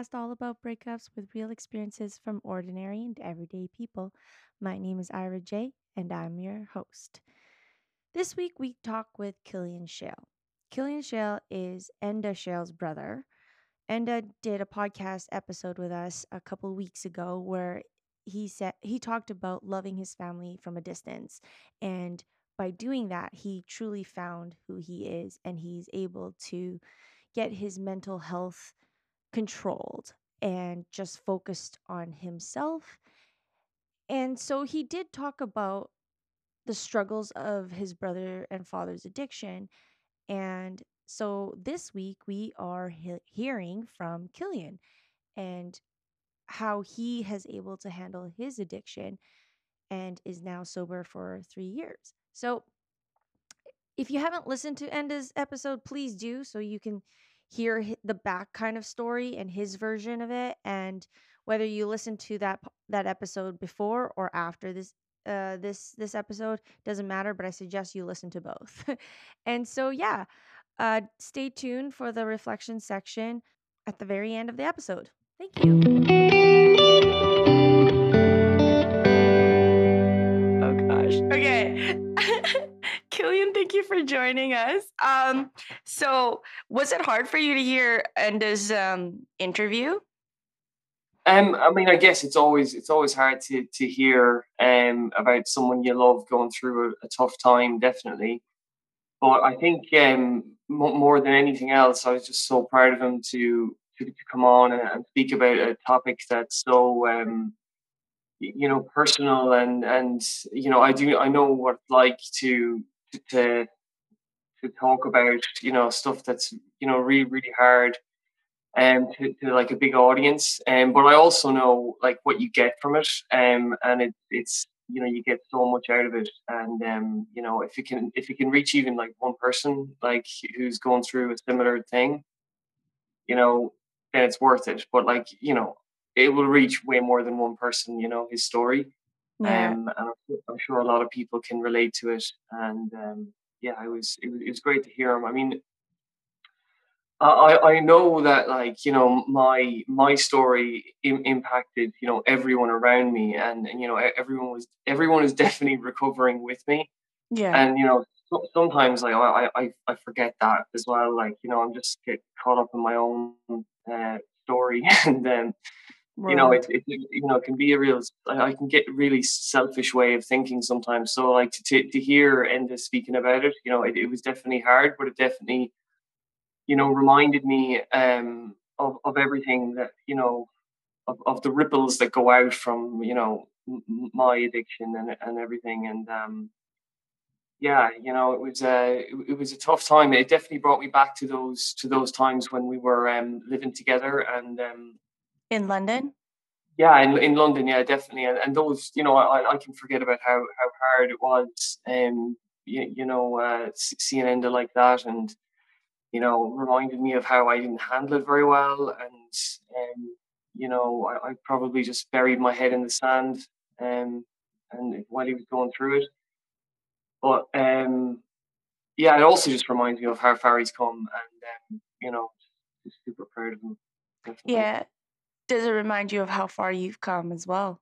podcast all about breakups with real experiences from ordinary and everyday people. My name is Ira J, and I'm your host. This week we talk with Cillian Sheil. Cillian Sheil is Enda Sheil's brother. Enda did a podcast episode with us a couple weeks ago where he said he talked about loving his family from a distance and by doing that he truly found who he is and he's able to get his mental health controlled and just focused on himself. And so he did talk about the struggles of his brother and father's addiction. And so this week we are he- hearing from Cillian and how he has able to handle his addiction and is now sober for 3 years. So if you haven't listened to Enda's episode, please do so you can hear the back kind of story and his version of it and whether you listen to that that episode before or after this uh this this episode doesn't matter but i suggest you listen to both. And so yeah uh stay tuned for the reflection section at the very end of the episode. Thank you Thank you for joining us. Um, so, was it hard for you to hear Enda's um, interview? Um, I mean, I guess it's always it's always hard to to hear um, about someone you love going through a, a tough time, definitely. But I think um, more than anything else, I was just so proud of him to to, to come on and, and, speak about a topic that's so um, you know personal and and you know I do I know what it's like to to to talk about you know stuff that's you know really really hard um to, to like a big audience. Um but I also know like what you get from it um and it, it's you know you get so much out of it. And um you know if you can if you can reach even like one person like who's going through a similar thing you know then it's worth it. But like you know it will reach way more than one person you know his story yeah. Um, and I'm, sure a lot of people can relate to it. And um, yeah, it was, it was it was great to hear him. I mean, I I know that like you know my my story Im- impacted you know everyone around me, and, and you know everyone was everyone is definitely recovering with me. Yeah. And you know sometimes like I, I I forget that as well. Like you know I'm just get caught up in my own uh, story, and then you know it, it, you know it can be a real i can get really selfish way of thinking sometimes. So like to, to hear enda speaking about it you know it, it was definitely hard but it definitely you know reminded me um of, of everything that you know of, of the ripples that go out from you know my addiction and, and everything. And um yeah you know it was a it, it was a tough time. It definitely brought me back to those to those times when we were um living together and um in London? Yeah, in, in London, yeah, definitely. And, and those, you know, I, I can forget about how, how hard it was, um, you, you know, uh, seeing Enda like that and, you know, reminded me of how I didn't handle it very well. And, um, you know, I, I probably just buried my head in the sand um, and while he was going through it. But um, yeah, it also just reminds me of how far he's come and, um, you know, just super proud of him. Definitely. Yeah, does it remind you of how far you've come as well?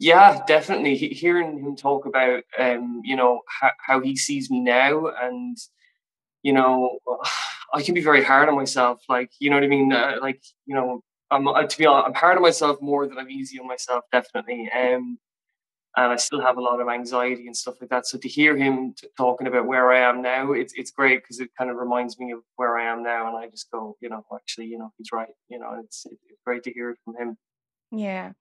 Yeah, definitely. hearing him talk about, um, you know, how, how he sees me now, and you know, I can be very hard on myself. Like, you know what I mean? Uh, like, you know, I'm uh, to be honest, I'm hard on myself more than I'm easy on myself. Definitely. Um, and I still have a lot of anxiety and stuff like that. So to hear him t- talking about where I am now, it's it's great because it kind of reminds me of where I am now, and I just go, you know, actually, you know, he's right. You know, it's it's great to hear it from him. Yeah.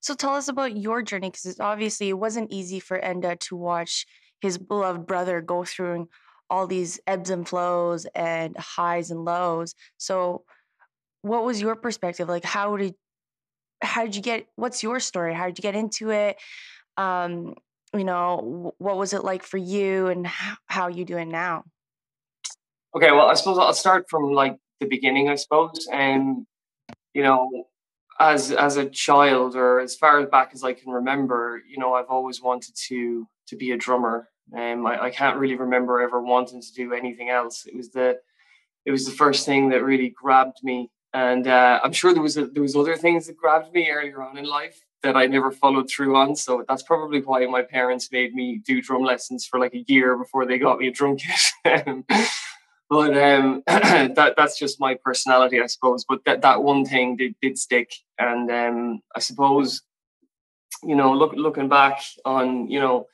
So tell us about your journey because obviously it wasn't easy for Enda to watch his beloved brother go through all these ebbs and flows and highs and lows. So what was your perspective? Like how did how did you get what's your story? How did you get into it? Um, you know, what was it like for you and how, how you doing now? Okay, well, I suppose I'll start from like the beginning, I suppose. And, you know, as as a child or as far back as I can remember, you know, I've always wanted to to be a drummer. Um, I, I can't really remember ever wanting to do anything else. It was the it was the first thing that really grabbed me and uh, I'm sure there was a, there was other things that grabbed me earlier on in life that I never followed through on. So that's probably why my parents made me do drum lessons for like a year before they got me a drum kit. but um, that that's just my personality, I suppose. But that that one thing did did stick, and um, I suppose you know, look looking back on you know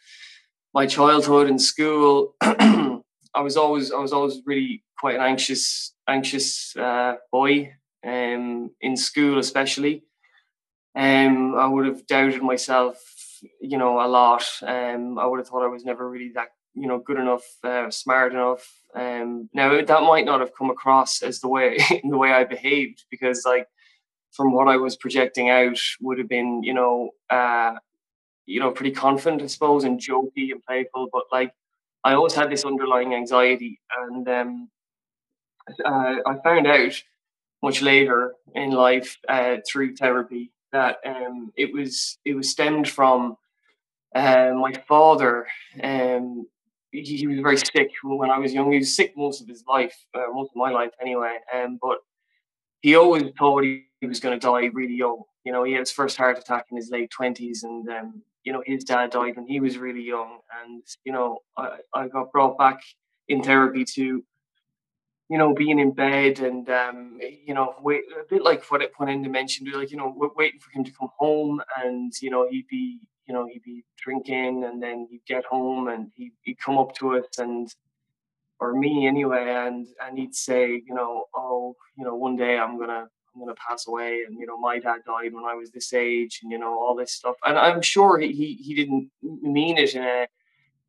my childhood in school, I was always I was always really quite an anxious anxious uh, boy um, in school, especially. Um, I would have doubted myself, you know, a lot. Um, I would have thought I was never really that, you know, good enough, uh, smart enough. Um, now that might not have come across as the way in the way I behaved because, like, from what I was projecting out, would have been, you know, uh, you know, pretty confident, I suppose, and jokey and playful. But like, I always had this underlying anxiety, and um, uh, I found out much later in life uh, through therapy that um, it was it was stemmed from uh, my father. Um, he, he, was very sick when I was young. He was sick most of his life, uh, most of my life anyway. Um, but he always thought he, he was going to die really young. You know, he had his first heart attack in his late twenties, and um, you know his dad died when he was really young. And you know, I, I got brought back in therapy to you know, being in bed and um, you know, wait a bit like what Enda mentioned, like you know, waiting for him to come home, and you know, he'd be, you know, he'd be drinking, and then he'd get home, and he'd, he'd come up to us, and or me anyway, and and he'd say, you know, oh, you know, one day I'm gonna I'm gonna pass away, and you know, my dad died when I was this age, and you know, all this stuff, and I'm sure he he, he didn't mean it in a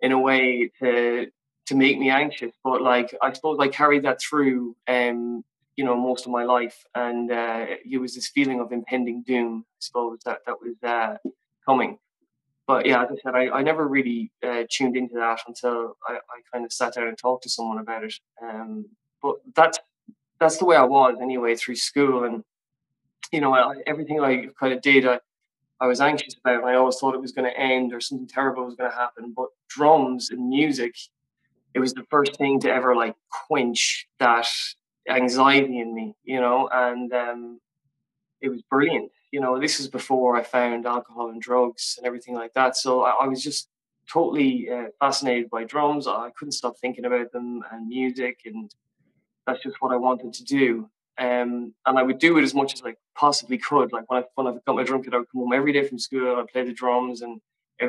in a way to to make me anxious. But like I suppose I carried that through um, you know, most of my life. And uh, it was this feeling of impending doom, I suppose, that, that was uh, coming. But yeah, as I said, I, I never really uh, tuned into that until I, I kind of sat down and talked to someone about it. Um, but that's that's the way I was anyway through school, and you know, I, everything I kind of did, I, I was anxious about. And I always thought it was going to end or something terrible was going to happen. But drums and music it was the first thing to ever like quench that anxiety in me, you know, and um, it was brilliant. You know, this is before I found alcohol and drugs and everything like that. So I, I was just totally uh, fascinated by drums. I couldn't stop thinking about them and music, and that's just what I wanted to do. Um, and I would do it as much as I possibly could. Like when I when I got my drum kit, I would come home every day from school. I'd play the drums and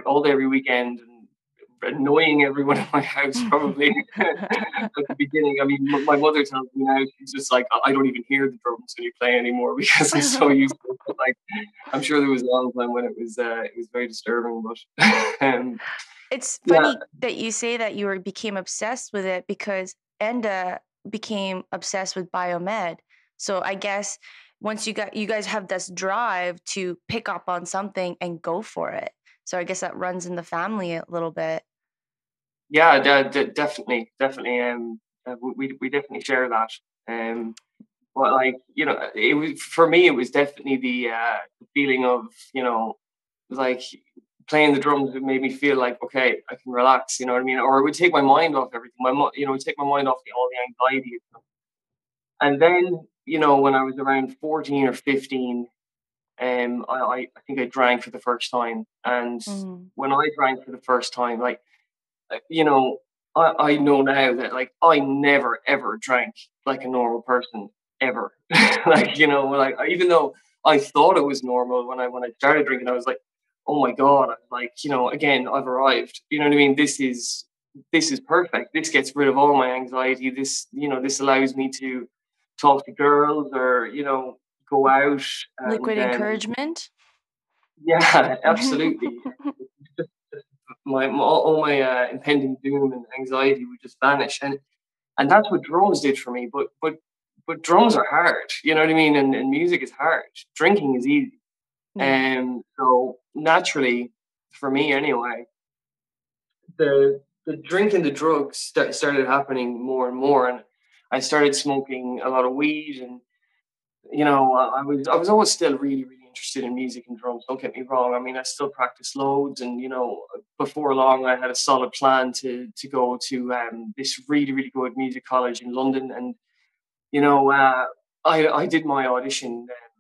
all day every weekend. And annoying everyone in my house probably at the beginning. I mean, my mother tells me now she's just like, I don't even hear the drums when you play anymore because I'm so used to it. Like, I'm sure there was a long time when it was uh, it was very disturbing, but. um, it's funny yeah. that you say that you were became obsessed with it because Enda became obsessed with biomed. So I guess once you got you guys have this drive to pick up on something and go for it. So I guess that runs in the family a little bit. Yeah, d- d- definitely, definitely. Um, uh, we we definitely share that. Um, but like you know, it was for me. It was definitely the uh, feeling of you know, like playing the drums. It made me feel like okay, I can relax. You know what I mean? Or it would take my mind off everything. My you know, it would take my mind off the, all the anxiety. And then you know, when I was around fourteen or fifteen, um, I, I, think I drank for the first time. And mm. when I drank for the first time, like, uh, you know, I, I know now that like I never ever drank like a normal person ever. like, you know, like even though I thought it was normal when I when I started drinking, I was like, oh my God, like, you know, again, I've arrived. You know what I mean? This is this is perfect. This gets rid of all my anxiety. This, you know, this allows me to talk to girls or, you know, go out. Liquid encouragement. Yeah, absolutely. just, just my, my, all my uh, impending doom and anxiety would just vanish, and and that's what drums did for me. But but but drums are hard, you know what I mean, and, and music is hard. Drinking is easy, and um, so naturally, for me anyway, the the drink and the drugs started happening more and more, and I started smoking a lot of weed and you know, I was I was always still really really interested in music and drums. Don't get me wrong. I mean, I still practice loads, and you know, before long, I had a solid plan to to go to um, this really really good music college in London, and you know, uh, I I did my audition, um,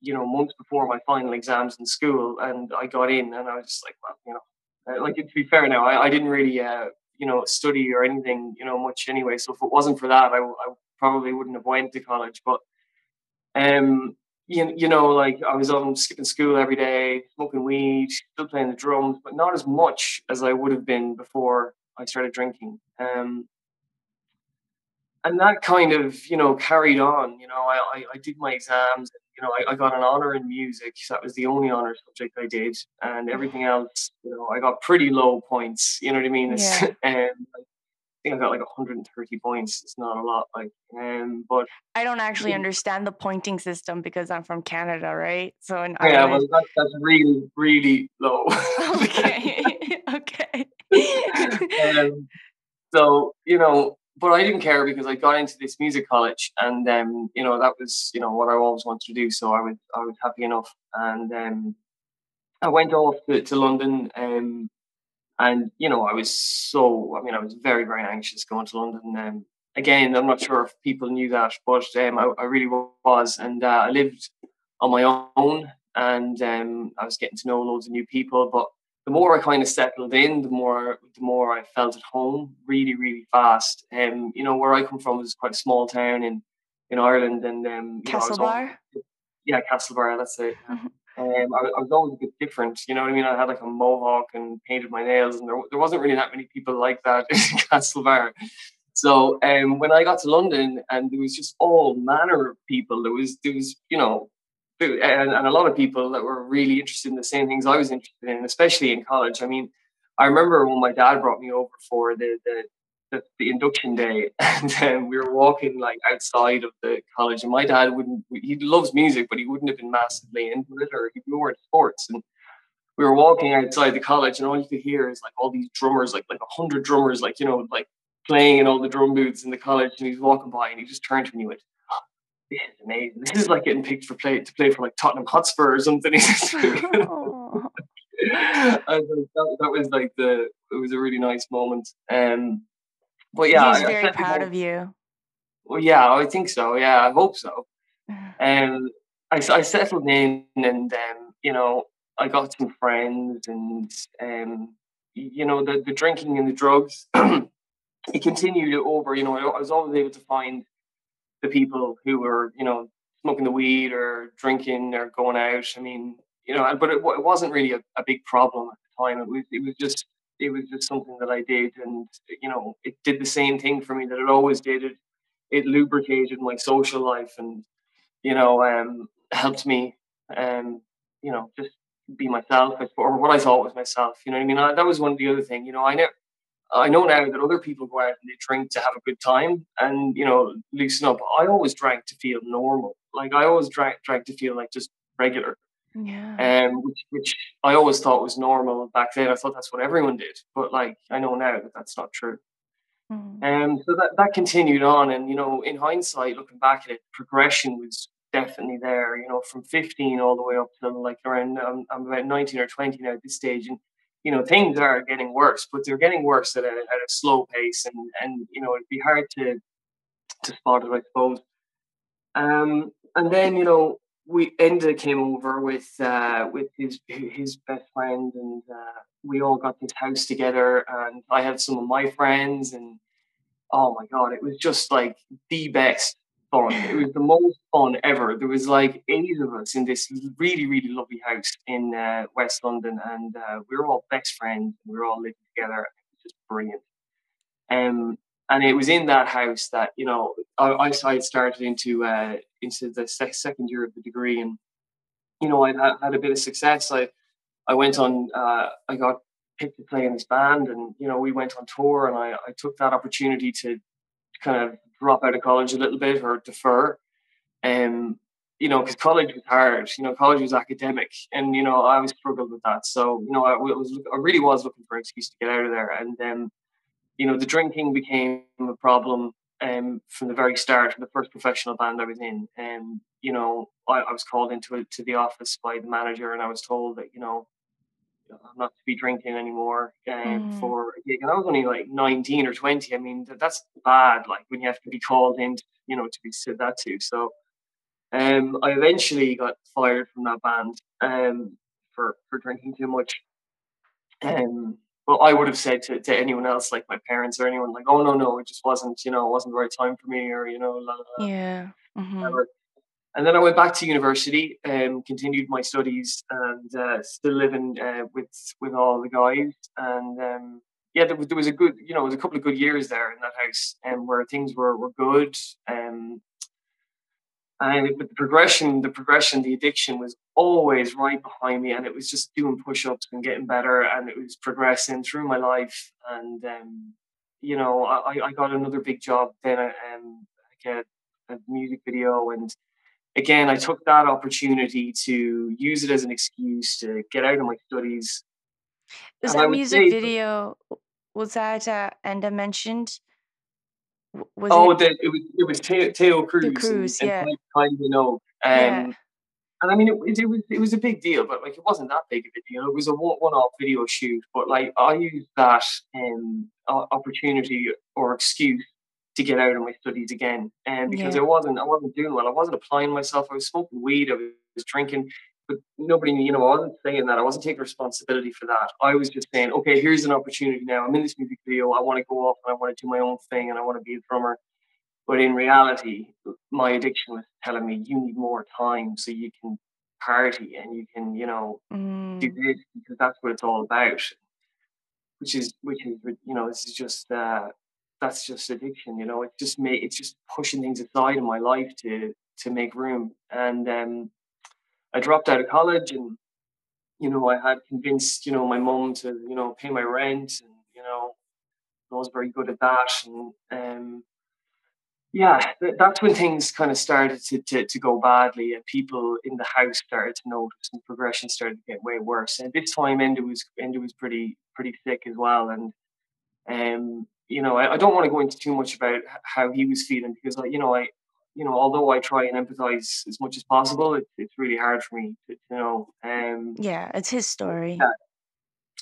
you know, months before my final exams in school, and I got in, and I was just like, well, you know, uh, like to be fair now, I, I didn't really, uh, you know, study or anything, you know, much anyway. So if it wasn't for that, I, I probably wouldn't have went to college. But um, you, you know, like I was on skipping school every day, smoking weed, still playing the drums, but not as much as I would have been before I started drinking. Um, and that kind of, you know, carried on. You know, I, I, I did my exams. You know, I, I, got an honor in music. So that was the only honor subject I did, and everything else, you know, I got pretty low points. You know what I mean? Yeah. um, think I got like 130 points. It's not a lot, like, um, but I don't actually understand the pointing system because I'm from Canada, right? So in yeah, Ireland, well, that's, that's really, really low. okay, okay. um, so you know, but I didn't care because I got into this music college, and um, you know that was you know what I always wanted to do. So I was I was happy enough, and um, I went off to, to London. Um, and you know, I was so I mean, I was very very anxious going to London. Um, again, I'm not sure if people knew that, but um, I, I really was, and uh, I lived on my own, and um, I was getting to know loads of new people. But the more I kind of settled in, the more the more I felt at home, really really fast. And um, you know, where I come from was quite a small town in in Ireland, and um, Castlebar. yeah, Castlebar. That's it. Mm-hmm. Um, I, I, was always a bit different, you know what I mean? I had like a mohawk and painted my nails, and there, there wasn't really that many people like that in Castlebar. So um, when I got to London, and there was just all manner of people. There was there was you know, and, and a lot of people that were really interested in the same things I was interested in, especially in college. I mean, I remember when my dad brought me over for the the the, the induction day, and um, we were walking like outside of the college, and my dad wouldn't. He loves music, but he wouldn't have been massively into it, or he'd be more into sports. And we were walking outside the college, and all you could hear is like all these drummers, like like a hundred drummers, like you know, like playing in all the drum booths in the college. And he's walking by, and he just turned to me and went, oh, "This is amazing. This is like getting picked for play to play for like Tottenham Hotspur or something." that, that was like the it was a really nice moment. Um, but yeah, he's very proud of you. Well, yeah, I think so. Yeah, I hope so. And um, I, I settled in, and um, you know, I got some friends, and um, you know, the the drinking and the drugs. it continued over. You know, I, I was always able to find the people who were, you know, smoking the weed or drinking or going out. I mean, you know, but it, it wasn't really a, a, big problem at the time. It was it was just it was just something that I did, and you know, it did the same thing for me that it always did. It it lubricated my social life, and you know, um, helped me, um, you know, just be myself or what I thought was myself. You know what I mean? I, that was one of the other thing. You know, I never. I know now that other people go out and they drink to have a good time and you know loosen up. I always drank to feel normal. Like I always drank drank to feel like just regular. Yeah. Um, which, which I always thought was normal back then. I thought that's what everyone did, but like I know now that that's not true. Mm. Um, so that that continued on, and you know, in hindsight, looking back at it, progression was definitely there. You know, from 15 all the way up to like around um, I'm about 19 or 20 now at this stage, and you know, things are getting worse, but they're getting worse at a, at a slow pace, and and you know, it'd be hard to to spot it, I suppose. Um, and then you know, we Enda came over with uh, with his his best friend, and uh, we all got this house together. And I had some of my friends, and oh my god, it was just like the best fun. It was the most fun ever. There was like eight of us in this really really lovely house in uh, West London, and uh, we were all best friends. We were all living together. It was just brilliant. Um, and it was in that house that you know I, I started into uh, into the second year of the degree, and you know I had, had a bit of success. I I went on, uh, I got picked to play in this band, and you know we went on tour, and I, I took that opportunity to kind of drop out of college a little bit or defer, um, you know because college was hard. You know college was academic, and you know I always struggled with that. So you know I was I really was looking for an excuse to get out of there, and then. Um, you know, the drinking became a problem um, from the very start of the first professional band I was in. And, um, you know, I, I was called into it to the office by the manager and I was told that, you know, I'm not to be drinking anymore uh, mm. for a gig. And I was only like 19 or 20. I mean, that, that's bad, like when you have to be called in, to, you know, to be said that to. So Um, I eventually got fired from that band um, for for drinking too much. Um, but I would have said to, to anyone else, like my parents or anyone, like, "Oh no, no, it just wasn't, you know, it wasn't the right time for me," or you know, la, la, la, Yeah. hmm and then I went back to university and continued my studies and uh, still living uh, with with all the guys. And um, yeah, there was, there was a good, you know, there was a couple of good years there in that house, and um, where things were were good. Um, and with the progression, the progression, the addiction was always right behind me, and it was just doing push-ups and getting better, and it was progressing through my life. And um, you know, I, I got another big job then, um, like a, a music video and again, I took that opportunity to use it as an excuse to get out of my studies. Is And that music say, video, was that uh, Enda mentioned? Was oh, it that it was it was Taio, Taio the Cruz and and Yeah. kind of know. Yeah. Um, and I mean, it, was- it was it was a big deal, but like it wasn't that big of a deal. It was a one off video shoot, but like I used that um opportunity or excuse to get out of my studies again, and because I wasn't I wasn't doing well, I wasn't applying myself. I was smoking weed, I was drinking, but nobody, you know, I wasn't saying that. I wasn't taking responsibility for that. I was just saying, okay, here's an opportunity now. I'm in this music video. I want to go off and I want to do my own thing and I want to be a drummer. But in reality, my addiction was telling me you need more time so you can party and you can, you know, do Mm, this because that's what it's all about. Which is, which is, you know, this is just, uh, that's just addiction. You know, it's just me. It's just pushing things aside in my life to to make room. And um, I dropped out of college, and you know, I had convinced, you know, my mum to, you know, pay my rent, and you know, I was very good at that. And um, yeah, th- that's when things kind of started to, to, to go badly, and people in the house started to notice, and progression started to get way worse. And this time, Enda was Enda was pretty pretty sick as well, and um, you know, I, I don't want to go into too much about how he was feeling because, like, you know, I, you know, although I try and empathize as much as possible, it, it's really hard for me to, to know. Um, yeah, it's his story. yeah,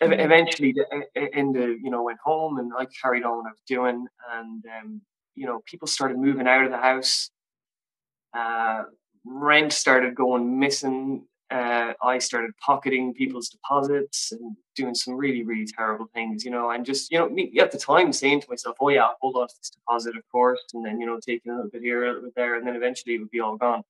ev- Yeah. eventually, the, e- e- Enda, you know, went home, and I carried on what I was doing, and um, you know, people started moving out of the house uh, rent started going missing. Uh, I started pocketing people's deposits and doing some really, really terrible things, you know, and just, you know, me at the time saying to myself, oh, yeah, hold on to this deposit, of course, and then, you know, taking a little bit here, a little bit there, and then eventually it would be all gone.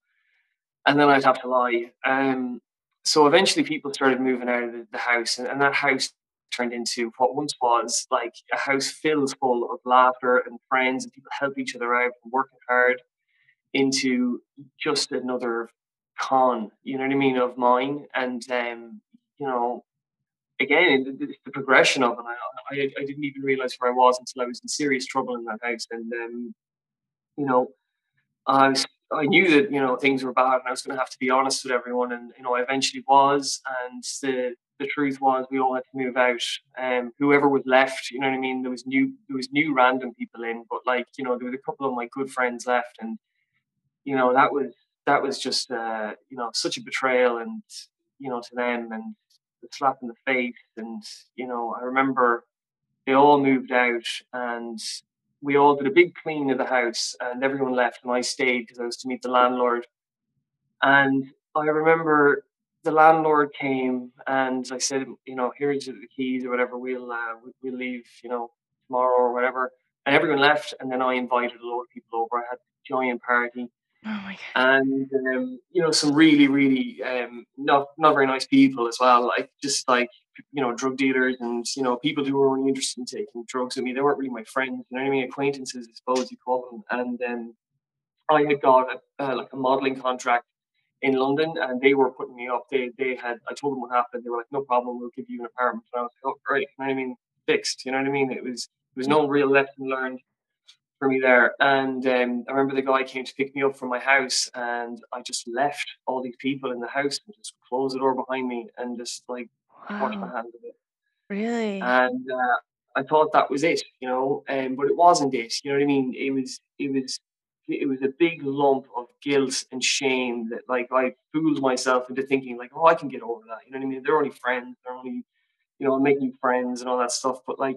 And then I'd have to lie. Um, so eventually people started moving out of the, the house, and, and that house turned into what once was like a house filled full of laughter and friends, and people help each other out and working hard into just another con, you know what I mean, of mine. And um, you know, again, it's the progression of it. I, I, I didn't even realize where I was until I was in serious trouble in that house. And um, you know, I was, I knew that you know things were bad, and I was going to have to be honest with everyone. And you know, I eventually was. And the the truth was, we all had to move out. Um, whoever was left, you know what I mean. There was new, there was new random people in, but like you know, there was a couple of my good friends left, and you know that was that was just uh, you know such a betrayal and you know to them and the slap in the face. And you know I remember they all moved out and we all did a big clean of the house and everyone left and I stayed because I was to meet the landlord. And I remember the landlord came and I said you know here's the keys or whatever we'll uh, we- we'll leave you know tomorrow or whatever. And everyone left and then I invited a lot of people over. I had a giant party Oh and um, you know some really really um, not not very nice people as well like just like you know drug dealers and you know people who were only interested in taking drugs. With me they weren't really my friends you know what I mean? Acquaintances I suppose you call them. And um, I had got a, uh, like a modeling contract in London and they were putting me up. They they had I told them what happened. They were like no problem we'll give you an apartment. And I was like oh great. You know what I mean? Fixed you know what I mean? It was there was no real lesson learned for me there. And um, I remember the guy came to pick me up from my house, and I just left all these people in the house and just closed the door behind me and just like washed my hands of it. Really? And uh, I thought that was it, you know, um, but it wasn't it. You know what I mean? It was, it was, it was a big lump of guilt and shame that like I fooled myself into thinking like, oh, I can get over that. You know what I mean? They're only friends. They're only, you know, making friends and all that stuff. But like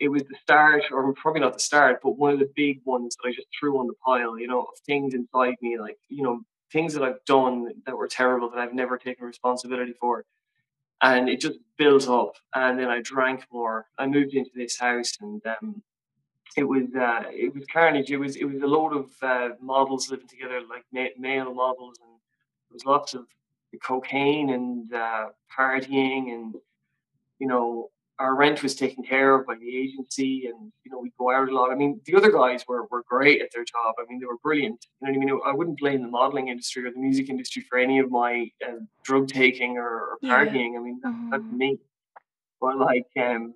it was the start, or probably not the start, but one of the big ones that I just threw on the pile, you know, of things inside me, like, you know, things that I've done that were terrible that I've never taken responsibility for. And it just built up. And then I drank more. I moved into this house and um, it was uh, it was carnage. It was it was a load of uh, models living together, like ma- male models, and there was lots of cocaine and uh, partying, and you know our rent was taken care of by the agency, and you know we go out a lot. I mean, the other guys were were great at their job. I mean, they were brilliant. You know what I mean? I wouldn't blame the modeling industry or the music industry for any of my uh, drug taking or, or partying. Yeah. I mean, that, mm-hmm. that's me. But like, um,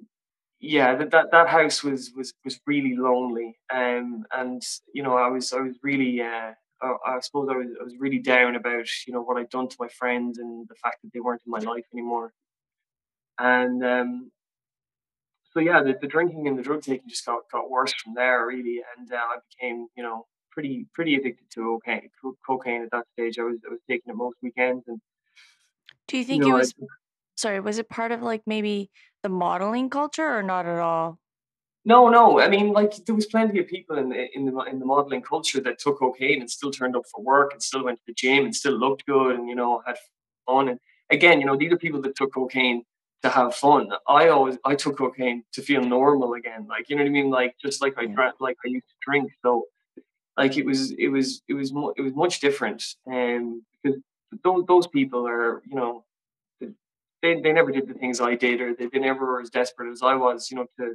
yeah, that, that that house was was was really lonely, um, and you know, I was I was really. Uh, I, I suppose I was, I was really down about you know what I'd done to my friends and the fact that they weren't in my life anymore. And um, so yeah, the, the drinking and the drug taking just got, got worse from there really, and uh, I became you know pretty pretty addicted to cocaine. Cocaine at that stage, I was I was taking it most weekends. And do you think you know, it was? I, sorry, was it part of like maybe the modeling culture or not at all? No, no. I mean, like there was plenty of people in the in the in the modeling culture that took cocaine and still turned up for work and still went to the gym and still looked good and you know had fun. And again, you know, these are people that took cocaine to have fun. I always I took cocaine to feel normal again. Like you know what I mean? Like just like I drank, like I used to drink. So like it was it was it was it was much different. And because those those people are you know they, they never did the things I did or they, they never were as desperate as I was. You know to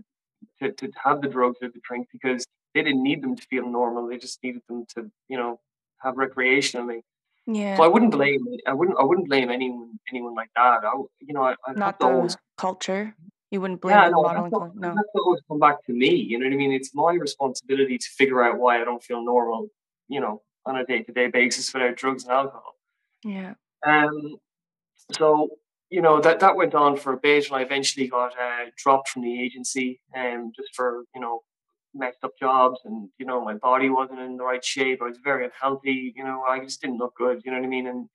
to to have the drugs or the drink because they didn't need them to feel normal. They just needed them to you know have recreationally. Yeah. So I wouldn't blame I wouldn't I wouldn't blame anyone anyone like that. I you know I, I not the always, culture. You wouldn't blame yeah, the no, modeling culture. No, that's always come back to me. You know what I mean? It's my responsibility to figure out why I don't feel normal. You know, on a day to day basis without drugs and alcohol. Yeah. Um. So you know that that went on for a bit, and I eventually got uh, dropped from the agency, um, just for you know messed up jobs and you know my body wasn't in the right shape. I was very unhealthy you know i just didn't look good you know what i mean? And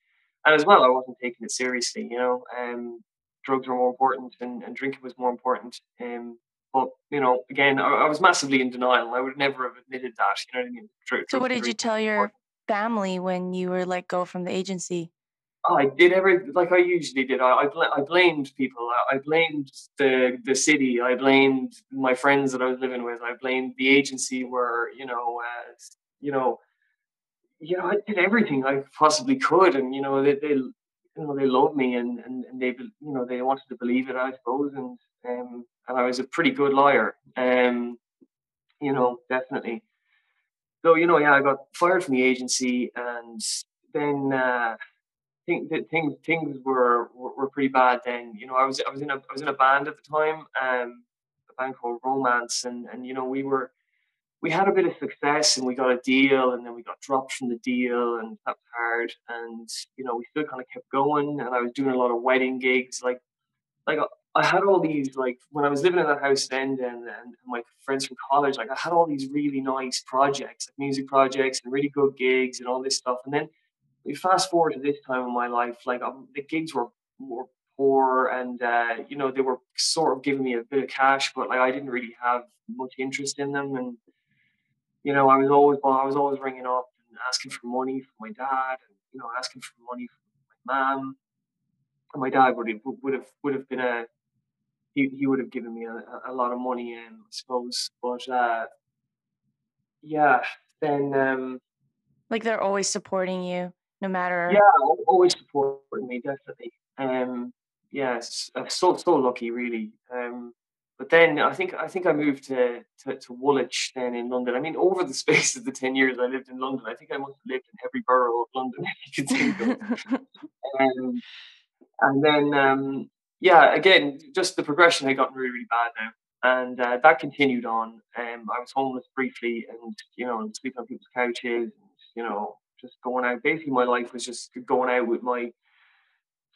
and as well i wasn't taking it seriously you know? Um drugs were more important and, and drinking was more important um but you know again I, I was massively in denial. I would never have admitted that you know what i mean? Dr- so what did you tell your family when you were let go from the agency I did every like I usually did. I I, bl- I blamed people. I, I, blamed the the city. I blamed my friends that I was living with. I blamed the agency where you know, uh, you know, you know, I did everything I possibly could, and you know, they, they you know they loved me and, and and they you know they wanted to believe it, I suppose, and um and I was a pretty good liar, um, you know, definitely. So you know, yeah, I got fired from the agency, and then. Uh, think that things things were, were, pretty bad then. You know, I was I was in a I was in a band at the time, um, a band called Romance, and and you know we were we had a bit of success and we got a deal, and then we got dropped from the deal, and that was hard. And you know we still kind of kept going, and I was doing a lot of wedding gigs, like like. I had all these like when I was living in that house then, and, and my friends from college, like I had all these really nice projects, like music projects and really good gigs and all this stuff. And then we fast forward to this time in my life, like um, the gigs were more poor, and uh, you know they were sort of giving me a bit of cash, but like I didn't really have much interest in them, and you know I was always well, I was always ringing up and asking for money from my dad, and you know asking for money from my mom. And my dad would have would have would have been a he, he would have given me a, a lot of money, um, I suppose, but uh, yeah, then um, like they're always supporting you no matter. Yeah, always supporting me, definitely. Um, yeah, so so lucky, really. Um, but then I think I think I moved to, to, to Woolwich then in London. I mean, over the space of the ten years I lived in London, I think I must have lived in every borough of London you can think of. um, and then um, yeah, again, just the progression had gotten really really bad now, and uh, that continued on. Um, I was homeless briefly, and you know, and sleeping on people's couches, and, you know, just going out. Basically, my life was just going out with my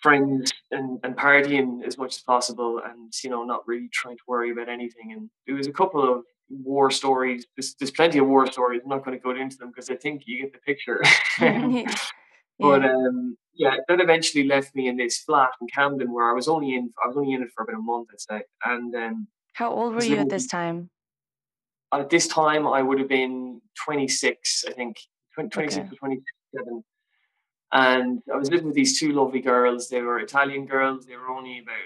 friends and, and partying as much as possible and, you know, not really trying to worry about anything. And there was a couple of war stories. There's, there's plenty of war stories. I'm not going to go into them because I think you get the picture. yeah. But um, yeah, that eventually left me in this flat in Camden where I was only in. I was only in it for about a month, I'd say. And um, how old were you at this time? At this time, I would have been 26, I think. 26 okay. to 27. And I was living with these two lovely girls. They were Italian girls. They were only about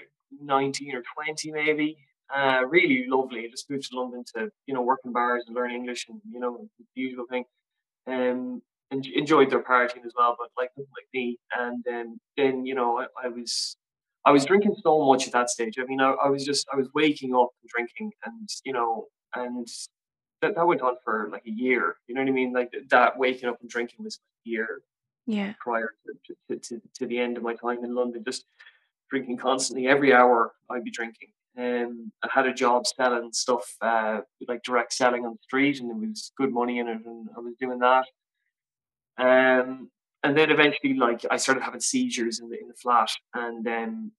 19 or 20 maybe. Uh, really lovely. I just moved to London to, you know, work in bars and learn English and, you know, the usual thing. Um, and enjoyed their partying as well, but like like me. And um, then, you know, I, I, was I was drinking so much at that stage. I mean, I, I was just I was waking up and drinking, and you know, and that, that went on for like a year. You know what I mean? Like that waking up and drinking was a year. Yeah. Prior to, to, to, to the end of my time in London, just drinking constantly. Every hour I'd be drinking. Um, I had a job selling stuff, uh, like direct selling on the street, and there was good money in it, and I was doing that. Um, and then eventually, like I started having seizures in the in the flat, and then,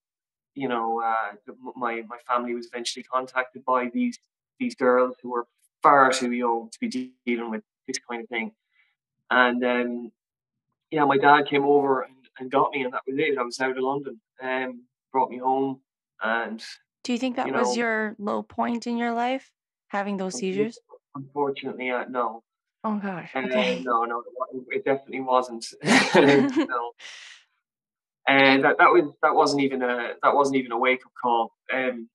you know, uh, my my family was eventually contacted by these these girls who were far too young to be dealing with this kind of thing, and um, yeah, my dad came over and, and got me, and that was it. I was out of London, and um, brought me home, and do you think that you know, was your low point in your life, having those seizures? Unfortunately, uh, no. Oh gosh. Okay. no, no, it definitely wasn't. no. And that, that was that wasn't even a that wasn't even a wake up call. Um,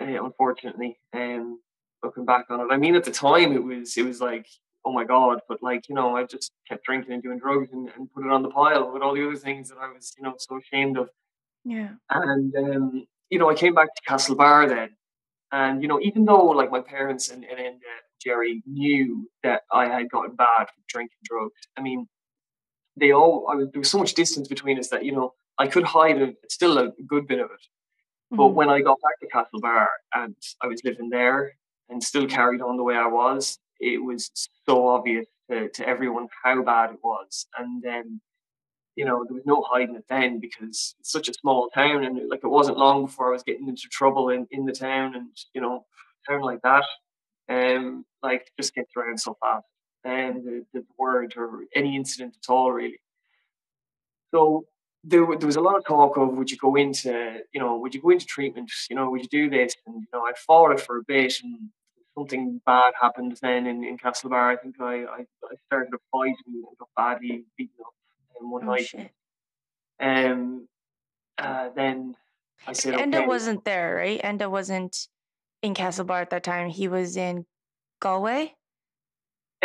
uh, unfortunately, um, looking back on it, I mean, at the time it was it was like, oh my god, but like you know, I just kept drinking and doing drugs and, and put it on the pile with all the other things that I was you know so ashamed of. Yeah. And um, you know, I came back to Castlebar then, and you know, even though like my parents and and, and uh, Jerry knew that I had gotten bad from drinking drugs. I mean, they all I was, there was so much distance between us that you know I could hide a, still a good bit of it. Mm-hmm. But when I got back to Castlebar and I was living there and still carried on the way I was, it was so obvious to, to everyone how bad it was. And then, you know, there was no hiding it then because it's such a small town and like it wasn't long before I was getting into trouble in, in the town and, you know, town like that um, like just gets around so fast, and the, the word or any incident at all really. So there, there was a lot of talk of would you go into, you know, would you go into treatment, you know, would you do this? And you know, I fought it for a bit, and something bad happened then in, in Castlebar. I think I, I, I started a fight and got badly beaten up in one oh, night. Shit. Um, uh, then I said, Enda okay. wasn't there, right? Enda wasn't in Castlebar at that time. He was in Galway.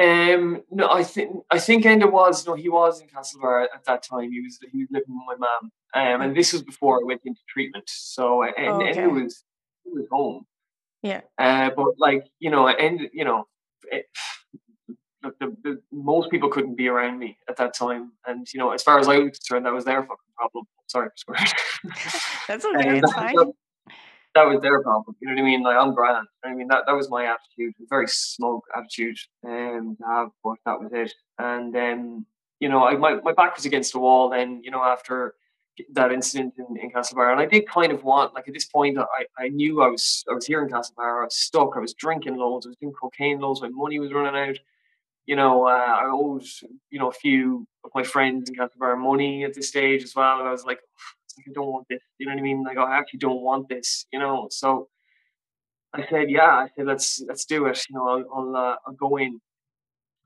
Um, no, I think I think Enda was no, he was in Castlebar at that time. He was he was living with my mum, um, and this was before I went into treatment. So and, oh, okay. Enda was he was home. Yeah. Uh, but like you know, and you know, it, the, the, the, most people couldn't be around me at that time, and you know, as far as I was concerned, that was their fucking problem. Sorry for swearing. That's okay. it's fine that was their problem. You know what I mean? Like I'm grand. I mean that that was my attitude, very smug attitude, um, to have, but that was it. And then um, you know, I, my my back was against the wall. Then you know after that incident in, in Castlebar, and I did kind of want like at this point I, I knew I was I was here in Castlebar. I was stuck. I was drinking loads. I was doing cocaine loads. My money was running out. You know, uh, I owed you know a few of my friends in Castlebar money at this stage as well. And I was like, I don't want this. You know what I mean? Like, I actually don't want this. You know. So I said, yeah. I said, let's let's do it. You know, I'll I'll, uh, I'll go in.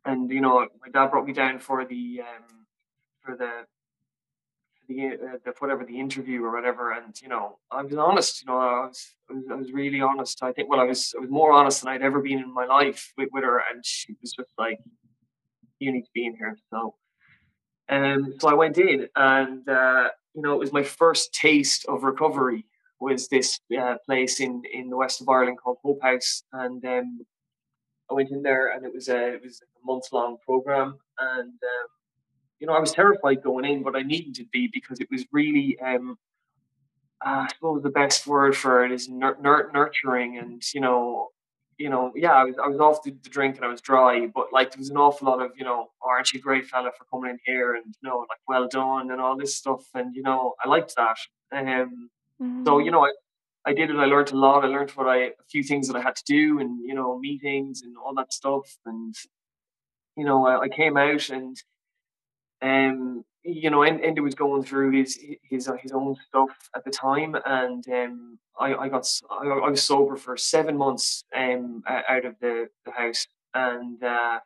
And you know, my dad brought me down for the um, for the the, uh, the whatever the interview or whatever, and you know, I was honest. You know, I was, I was, I was really honest. I think well, I was I was more honest than I'd ever been in my life with, with her, and she was just like, "You need to be in here." So, um, so I went in, and uh, you know, it was my first taste of recovery was this uh, place in, in the west of Ireland called Hope House, and um, I went in there, and it was a it was a month long program, and um, you know, I was terrified going in, but I needed to be because it was really, um, uh, I suppose the best word for it is nur- nur- nurturing, and you know, you know, yeah, I was I was off the, the, drink and I was dry, but like there was an awful lot of, you know, oh, aren't you a great fella for coming in here and you know, like well done and all this stuff. And, you know, I liked that. Um mm-hmm. so, you know, I, I did it, I learned a lot. I learned what I a few things that I had to do and, you know, meetings and all that stuff. And, you know, I, I came out and um you know, Enda was going through his his his own stuff at the time, and um, I, I got I, I was sober for seven months um, out of the, the house, and uh,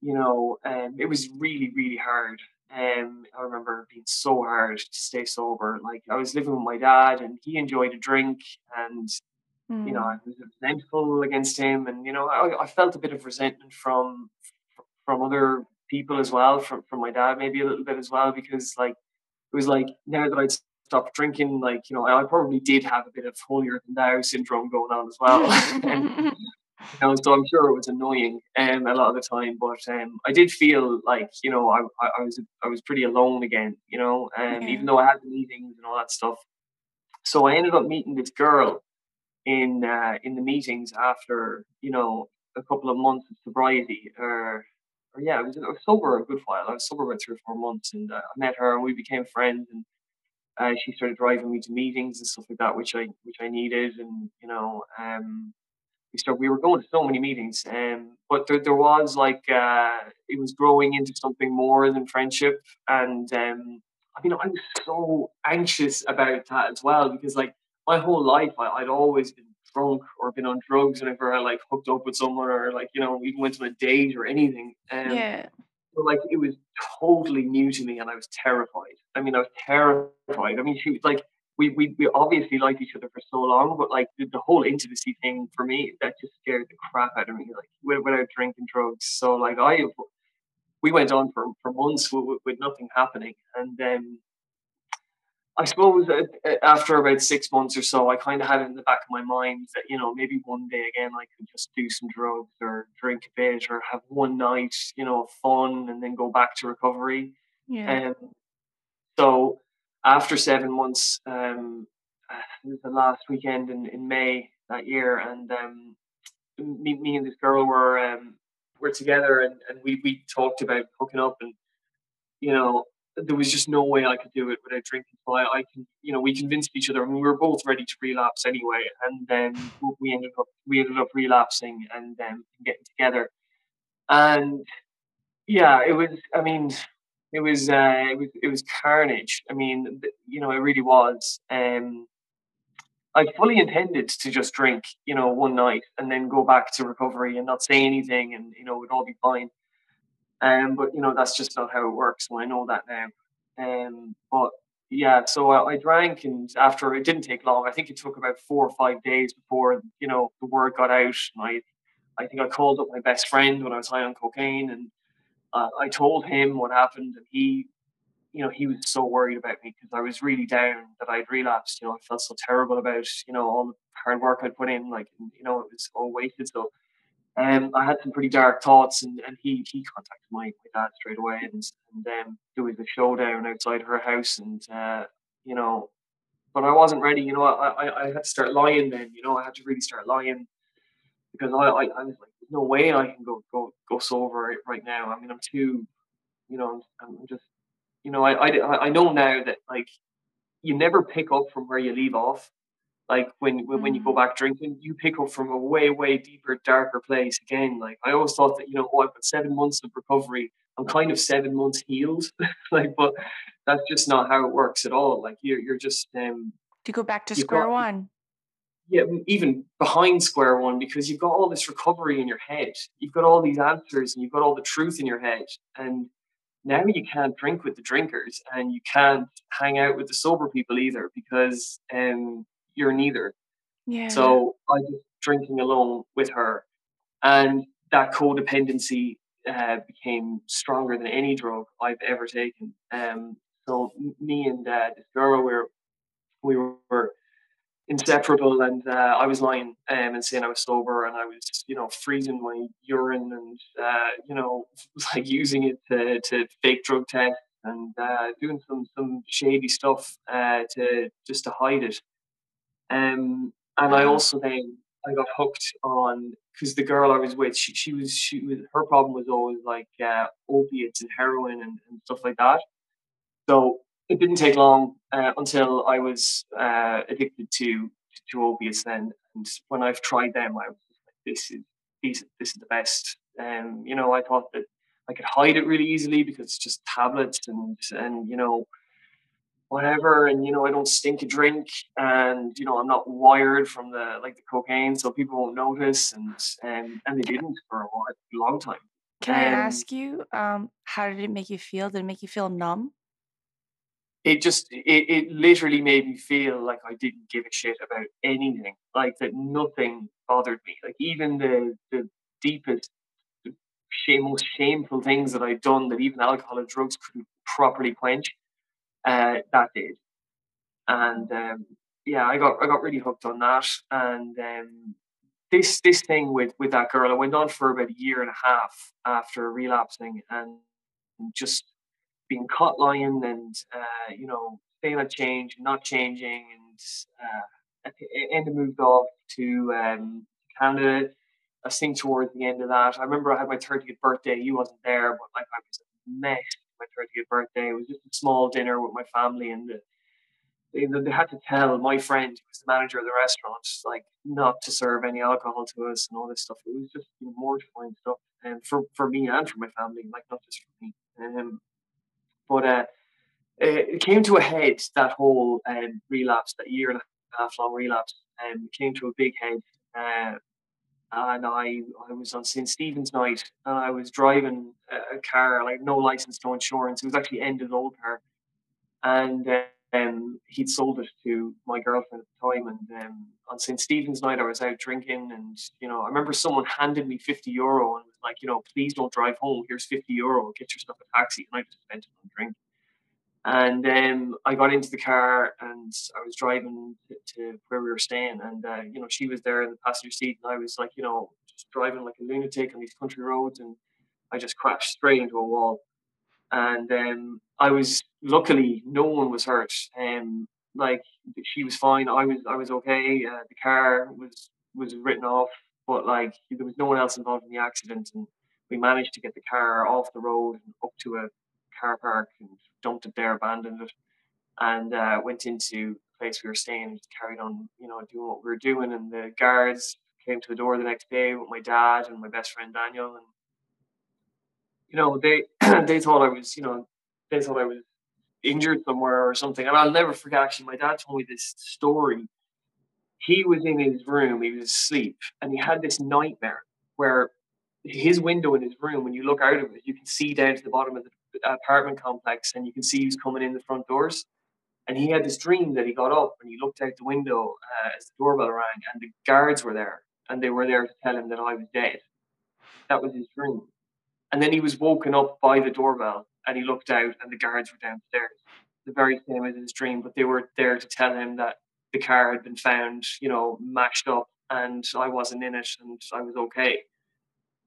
you know, um, it was really really hard. Um, I remember being so hard to stay sober. Like I was living with my dad, and he enjoyed a drink, and mm. you know I mm. was resentful against him, and you know I, I felt a bit of resentment from from other people as well, from from my dad maybe a little bit as well, because like it was like now that I'd stopped drinking, like you know I probably did have a bit of holier than thou syndrome going on as well. and, you know, so I'm sure it was annoying um, a lot of the time, but um, I did feel like you know I, I, I was I was pretty alone again, you know, um, yeah. even though I had the meetings and all that stuff. So I ended up meeting this girl in uh, in the meetings after you know a couple of months of sobriety, or, or yeah, I was, was sober a good while. I was sober about three or four months, and uh, I met her and we became friends, and uh, she started driving me to meetings and stuff like that, which I which I needed, and you know, um, we started, we were going to so many meetings, um, but there, there was like uh, it was growing into something more than friendship, and um, I mean I was so anxious about that as well because like my whole life I, would always been drunk or been on drugs whenever I like hooked up with someone or like you know even went on a date or anything. Um, yeah. So like it was totally new to me and I was terrified. I mean I was terrified. I mean she was like we, we, we obviously liked each other for so long, but like the, the, whole intimacy thing for me, that just scared the crap out of me, like without drinking drugs. So like I, we went on for, for months with, with nothing happening. And then I suppose after about six months or so, I kind of had it in the back of my mind that, you know, maybe one day again I could just do some drugs or drink a bit or have one night, you know, of fun and then go back to recovery. Yeah. Um, so after seven months, um, it was the last weekend in, in May that year, and um, me, me and this girl were um, were together, and, and we we talked about hooking up, and you know there was just no way I could do it without drinking. So I, I can, you know, we convinced each other, I and we were both ready to relapse anyway. And then we ended up we ended up relapsing and um, getting together. And yeah, it was. I mean, it was uh, it was it was carnage. I mean, you know, it really was. Um, I fully intended to just drink, you know, one night and then go back to recovery and not say anything, and you know, it would all be fine. Um, but you know, that's just not how it works. So I know that now. Um, but yeah, so I, I, drank, and after it didn't take long. I think it took about four or five days before you know the word got out. And I, I think I called up my best friend when I was high on cocaine, and uh, I told him what happened, and he, you know, he was so worried about me because I was really down that I'd relapsed. You know, I felt so terrible about you know all the hard work I'd put in, like you know, it was all wasted. So, um, I had some pretty dark thoughts, and, and he he contacted my, my dad straight away, and and um, there was a showdown outside her house, and uh, you know, but I wasn't ready. You know, I, I I had to start lying then. You know, I had to really start lying because I I, I was like there's no way I can go go go sober right now. I mean, I'm too, you know, I'm, I'm just, you know, I, I I know now that like you never pick up from where you leave off. Like when when, you go mm. back drinking, you pick up from a way way deeper, darker place again. Like I always thought that you know, oh, I've got seven months of recovery. I'm kind of seven months healed. like, but that's just not how it works at all. Like you're you're just um. To go back to square got, one yeah, even behind square one because you've got all this recovery in your head. You've got all these answers and you've got all the truth in your head. And now you can't drink with the drinkers and you can't hang out with the sober people either because um, you're neither. Yeah. So I was drinking alone with her. And that codependency uh, became stronger than any drug I've ever taken. Um, so me and uh, this girl were we were inseparable. And uh, I was lying um, and saying I was sober, and I was, you know, freezing my urine and, uh, you know, like using it to, to fake drug test and uh, doing some some shady stuff uh, to just to hide it. Um, and I also then I got hooked on because the girl I was with, she, she was she was her problem was always like uh, opiates and heroin and, and stuff like that. So it didn't take long uh, until I was uh, addicted to to opiates. Then, and when I've tried them, I was like, "This is this, this is the best." And um, you know, I thought that I could hide it really easily because it's just tablets and and you know whatever and you know i don't stink a drink and you know i'm not wired from the like the cocaine so people won't notice and and and they didn't for a, while, a long time Can I ask you, um, how did it make you feel? Did it make you feel numb? it just it, it literally made me feel like I didn't give a shit about anything. Like that nothing bothered me. Like even the the deepest, the most shameful things that I'd done that even alcohol and drugs couldn't properly quench, uh, that did. And um, yeah, I got I got really hooked on that. And um, this this thing with with that girl, I went on for about a year and a half after relapsing, and just being caught lying and uh, you know saying I change, not changing, and uh, Enda moved off to um, Canada. I think towards the end of that, I remember I had my 30th birthday. He wasn't there, but like I was a mess. My 30th birthday. It was just a small dinner with my family, and the, they, they had to tell my friend, who was the manager of the restaurant, like not to serve any alcohol to us and all this stuff. It was just you know, mortifying stuff, and for for me and for my family, like not just for me. Um, but uh, it came to a head that whole um, relapse, that year and a half long relapse, and um, came to a big head. Uh, and I, I was on St. Stephen's night, and I was driving a, car, like no license, no insurance. It was actually Enda's old car, and um, he'd sold it to my girlfriend at the time. And um, on St. Stephen's night, I was out drinking, and you know, I remember someone handed me fifty euro and was like, you know, please don't drive home. Here's fifty euro. Get yourself a taxi. And I just spent it on drink. And then I got into the car and I was driving to, to where we were staying, and uh, you know, she was there in the passenger seat, and I was like, you know, just driving like a lunatic on these country roads, and I just crashed straight into a wall and um, I was luckily no one was hurt. Um, like she was fine. I was I was okay. Uh, the car was was written off, but like there was no one else involved in the accident, and we managed to get the car off the road and up to a car park and dumped it there, abandoned it, and uh, went into the place we were staying and carried on, you know, doing what we were doing. And the guards came to the door the next day with my dad and my best friend Daniel, and you know, they they thought I was, you know, they thought I was injured somewhere or something. And I'll never forget. Actually, my dad told me this story. He was in his room, he was asleep, and he had this nightmare where his window in his room, when you look out of it, you can see down to the bottom of the apartment complex, and you can see who's coming in the front doors. And he had this dream that he got up and he looked out the window uh, as the doorbell rang, and the guards were there, and they were there to tell him that I was dead. That was his dream. And then he was woken up by the doorbell and he looked out and the guards were downstairs. The very same as his dream, but they were there to tell him that the car had been found, you know, mashed up and I wasn't in it and I was okay.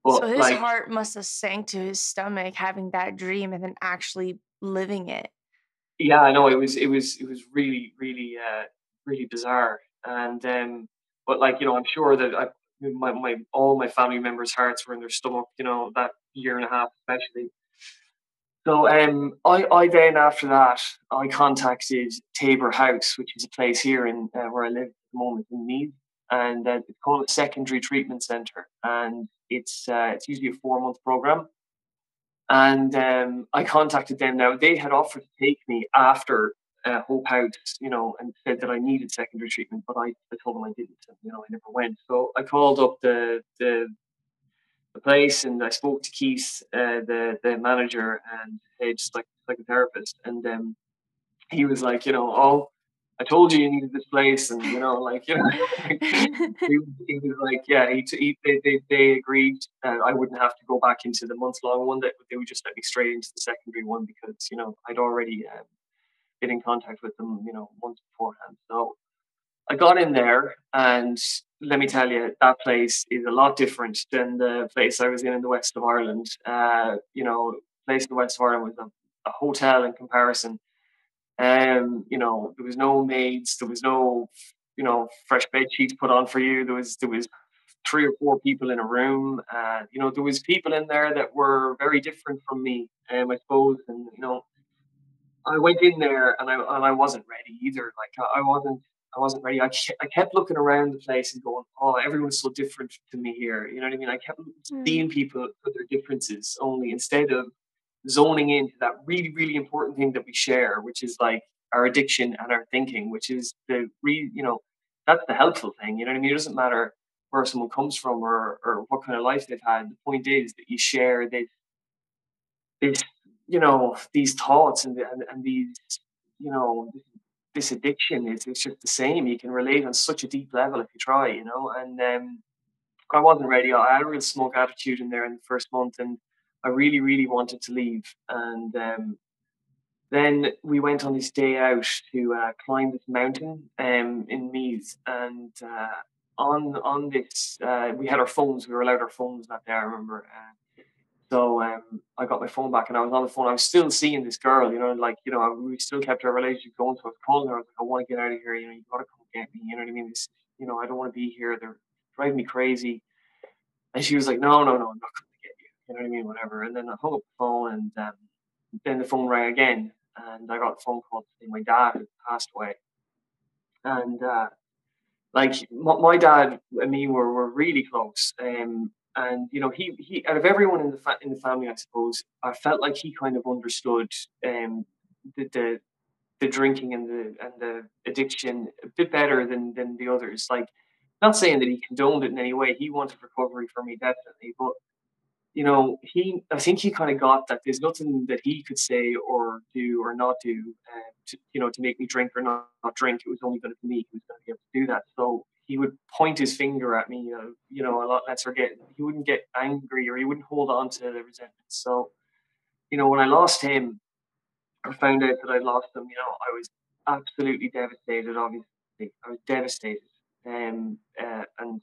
But so his like, heart must have sank to his stomach having that dream and then actually living it. Yeah, I know it was it was it was really really uh really bizarre and um but like you know I'm sure that I my, my all my family members' hearts were in their stomach, you know, that year and a half especially. So um, I, I then after that I contacted Tabor House, which is a place here in uh, where I live at the moment in Meath, and uh, it's called a secondary treatment centre, and it's uh, it's usually a four month program. And um, I contacted them. Now they had offered to take me after uh, Hope House, you know, and said that I needed secondary treatment, but I, I told them I didn't, and, you know, I never went. So I called up the the, the place and I spoke to Keith, uh, the the manager and uh, just like psychotherapist, and um, he was like, you know, oh, I told you you needed this place, and you know, like you know, he, he, was like, yeah, he, he they, they, they agreed that I wouldn't have to go back into the month long one; that they would just let me straight into the secondary one because you know I'd already um, get in contact with them, you know, months beforehand. So I got in there, and let me tell you, that place is a lot different than the place I was in in the west of Ireland. Uh, you know, place in the west of Ireland was a, a hotel in comparison. Um, you know, there was no maids, there was no, you know, fresh bed sheets put on for you. There was there was three or four people in a room. Uh, you know, there was people in there that were very different from me, um, I suppose, and you know, I went in there and I and I wasn't ready either. Like I, wasn't I wasn't ready. I, I kept looking around the place and going, oh, everyone's so different to me here. You know what I mean? I kept mm. seeing people for their differences only instead of zoning into that really really important thing that we share, which is like our addiction and our thinking, which is the re you know that's the helpful thing. You know what I mean? It doesn't matter where someone comes from or or what kind of life they've had. The point is that you share this this you know these thoughts and and, and these you know this, addiction is it's just the same. You can relate on such a deep level if you try, you know. And um, I wasn't ready. I had a real smoke attitude in there in the first month, and I really, really wanted to leave. And um, then we went on this day out to uh, climb this mountain um, in Meath, and uh, on on this uh, we had our phones. We were allowed our phones that day. I remember. Uh, so um, I got my phone back, and I was on the phone. I was still seeing this girl, you know, like you know, we still kept our relationship going. So I was calling her. I was like, I want to get out of here. You know, you gotta come get me. You know what I mean? This, you know, I don't want to be here. They're driving me crazy. And she was like, No, no, no, I'm not coming to get you. Know what I mean? Whatever. And then I hung up the phone, and um, then the phone rang again, and I got a phone call to my dad had passed away. And uh, like my dad and me were, were really close. Um, and you know, he he out of everyone in the fa- in the family, I suppose, I felt like he kind of understood um, the, the the drinking and the and the addiction a bit better than than the others. Like, not saying that he condoned it in any way. He wanted recovery for me definitely, but you know, he I think he kind of got that there's nothing that he could say or do or not do, uh, to, you know, to make me drink or not, not drink. It was only going to be me who was going to be able to do that. So he would point his finger at me, uh, you know, a lot less or get he wouldn't get angry or he wouldn't hold on to the resentment. So, you know, when I lost him, or found out that I lost him, you know, I was absolutely devastated. Obviously, I was devastated. Um, uh, and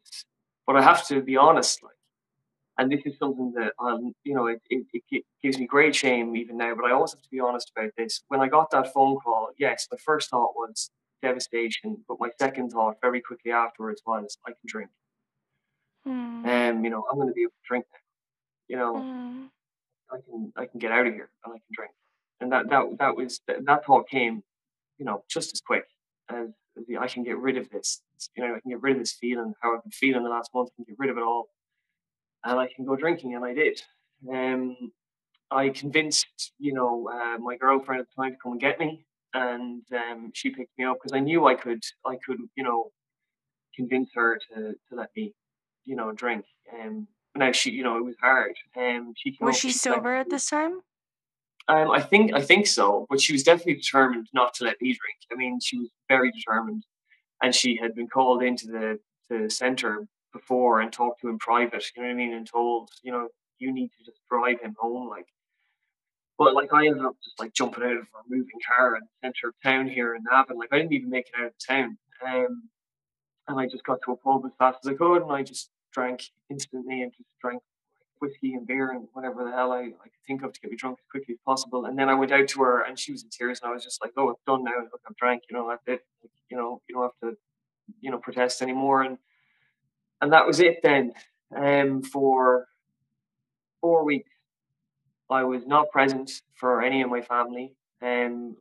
but I have to be honest, like and this is something that um, you know it, it, it, gives me great shame even now but i always have to be honest about this. When i got that phone call yes my first thought was devastation but my second thought very quickly afterwards was i can drink. And mm. um, you know i'm going to be able to drink now you know? Mm. i can i can get out of here and i can drink. And that that that was that thought came you know just as quick as, as the, i can get rid of this you know i can get rid of this feeling how i've been feeling the last month I can get rid of it all and I can go drinking, and I did. Um, I convinced, you know, uh, my girlfriend at the time to come and get me, and um, she picked me up because I knew I could, I could, you know, convince her to, to let me, you know, drink. Um, now she, you know, it was hard. Um, she was she, sober at this time? Um, I think I think so, but she was definitely determined not to let me drink. I mean, she was very determined, and she had been called into the the center before and talked to him private, you know what I mean, and told, you know, you need to just drive him home, like. But like I ended up just like jumping out of a moving car in the center of town here in Navan. Like I didn't even make it out of town. Um, and I just got to a pub as fast as I could and I just drank instantly and just drank whiskey and beer and whatever the hell I, I could think of to get me drunk as quickly as possible. And then I went out to her and she was in tears and I was just like, Oh, it's done now. Look, I've drank, you know, that's it. You know, you don't have to, you know, protest anymore. And and that was it then. Um, for four weeks, I was not present for any of my family um,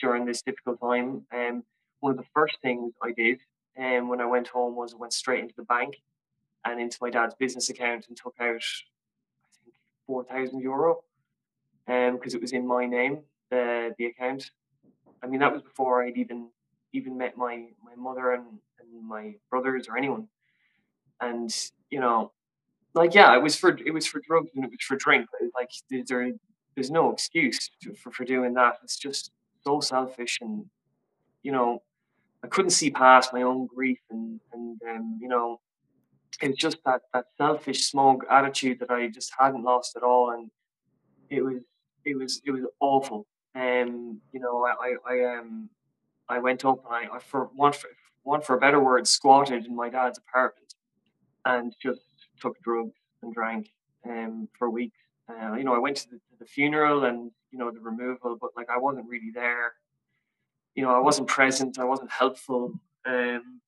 during this difficult time. Um, one of the first things I did um, when I went home was I went straight into the bank and into my dad's business account and took out, I think, 4,000 euro because um, it was in my name, the, the account. I mean, that was before I'd even even met my, my mother and, and my brothers or anyone and you know, like yeah, it was for it was for drugs and it was for drink. Like there, there's no excuse for for doing that. It's just so selfish, and you know, I couldn't see past my own grief, and and um, you know, it's just that that selfish, smug attitude that I just hadn't lost at all, and it was it was it was awful. And um, you know, I I, I um I went up and I, I for one for one for a better word squatted in my dad's apartment and just took drugs and drank um, for weeks. Uh, you know, I went to the, to the, funeral and you know the removal, but like I wasn't really there. You know, I wasn't present. I wasn't helpful. Um,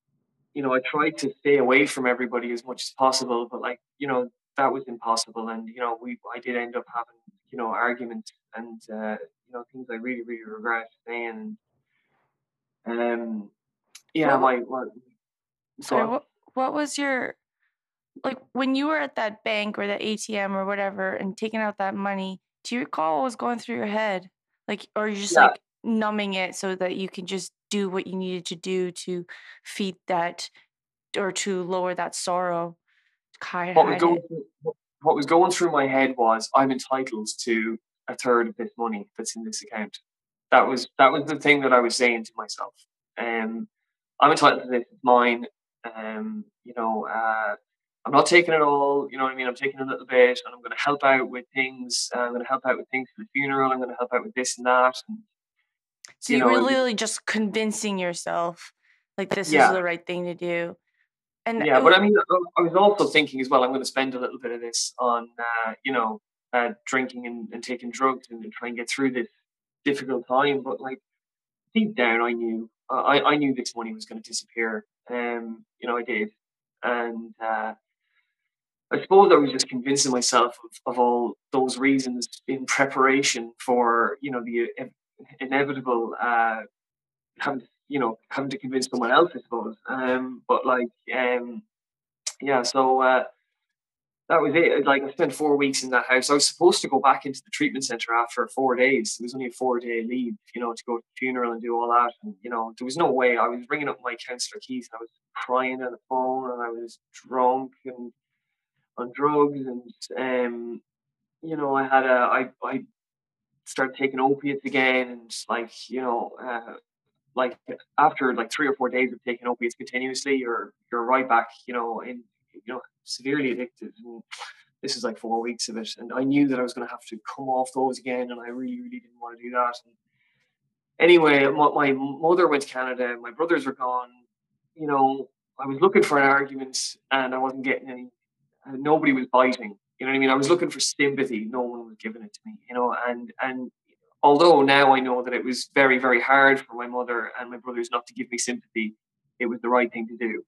you know, I tried to stay away from everybody as much as possible, but like you know that was impossible. And you know, we I did end up having you know arguments and uh, you know things I really really regret saying. Um, yeah, my, my sorry, what what was your like when you were at that bank or the ATM or whatever and taking out that money, do you recall what was going through your head? Like, or you just yeah. like numbing it so that you can just do what you needed to do to feed that or to lower that sorrow. Kai what was, going through, what was going through my head was I'm entitled to a third of this money that's in this account. That was that was the thing that I was saying to myself. Um, I'm entitled to this. It's mine. Um, you know, uh, I'm not taking it all. You know what I mean? I'm taking a little bit, and I'm going to help out with things. Uh, I'm going to help out with things for the funeral. I'm going to help out with this and that. And, so you, you were literally just convincing yourself like this yeah. is the right thing to do. And yeah, but I mean, I was also thinking as well. I'm going to spend a little bit of this on, uh, you know, uh, drinking and, and, taking drugs and, and try and get through this difficult time. But like deep down, I knew I, I knew this money was going to disappear. Um, you know, I did, and uh, I suppose I was just convincing myself of, of all those reasons in preparation for you know the inevitable uh, having you know having to convince someone else, I suppose. Um, but like, um, yeah, so uh, that was it. Like I spent four weeks in that house. I was supposed to go back into the treatment center after four days. It was only a four day leave, you know, to go to the funeral and do all that. And you know, there was no way. I was ringing up my counsellor Keith. And I was crying on the phone, and I was drunk and on drugs, and um, you know, I had a I I started taking opiates again, and like you know, uh, like after like three or four days of taking opiates continuously, you're you're right back, you know, in you know severely addicted. And this is like four weeks of it, and I knew that I was going to have to come off those again, and I really really didn't want to do that. And anyway, my, my mother went to Canada, my brothers were gone. You know, I was looking for an argument, and I wasn't getting any. Nobody was biting. You know what I mean? I was looking for sympathy. No one was giving it to me. You know, and and although now I know that it was very, very hard for my mother and my brothers not to give me sympathy, it was the right thing to do.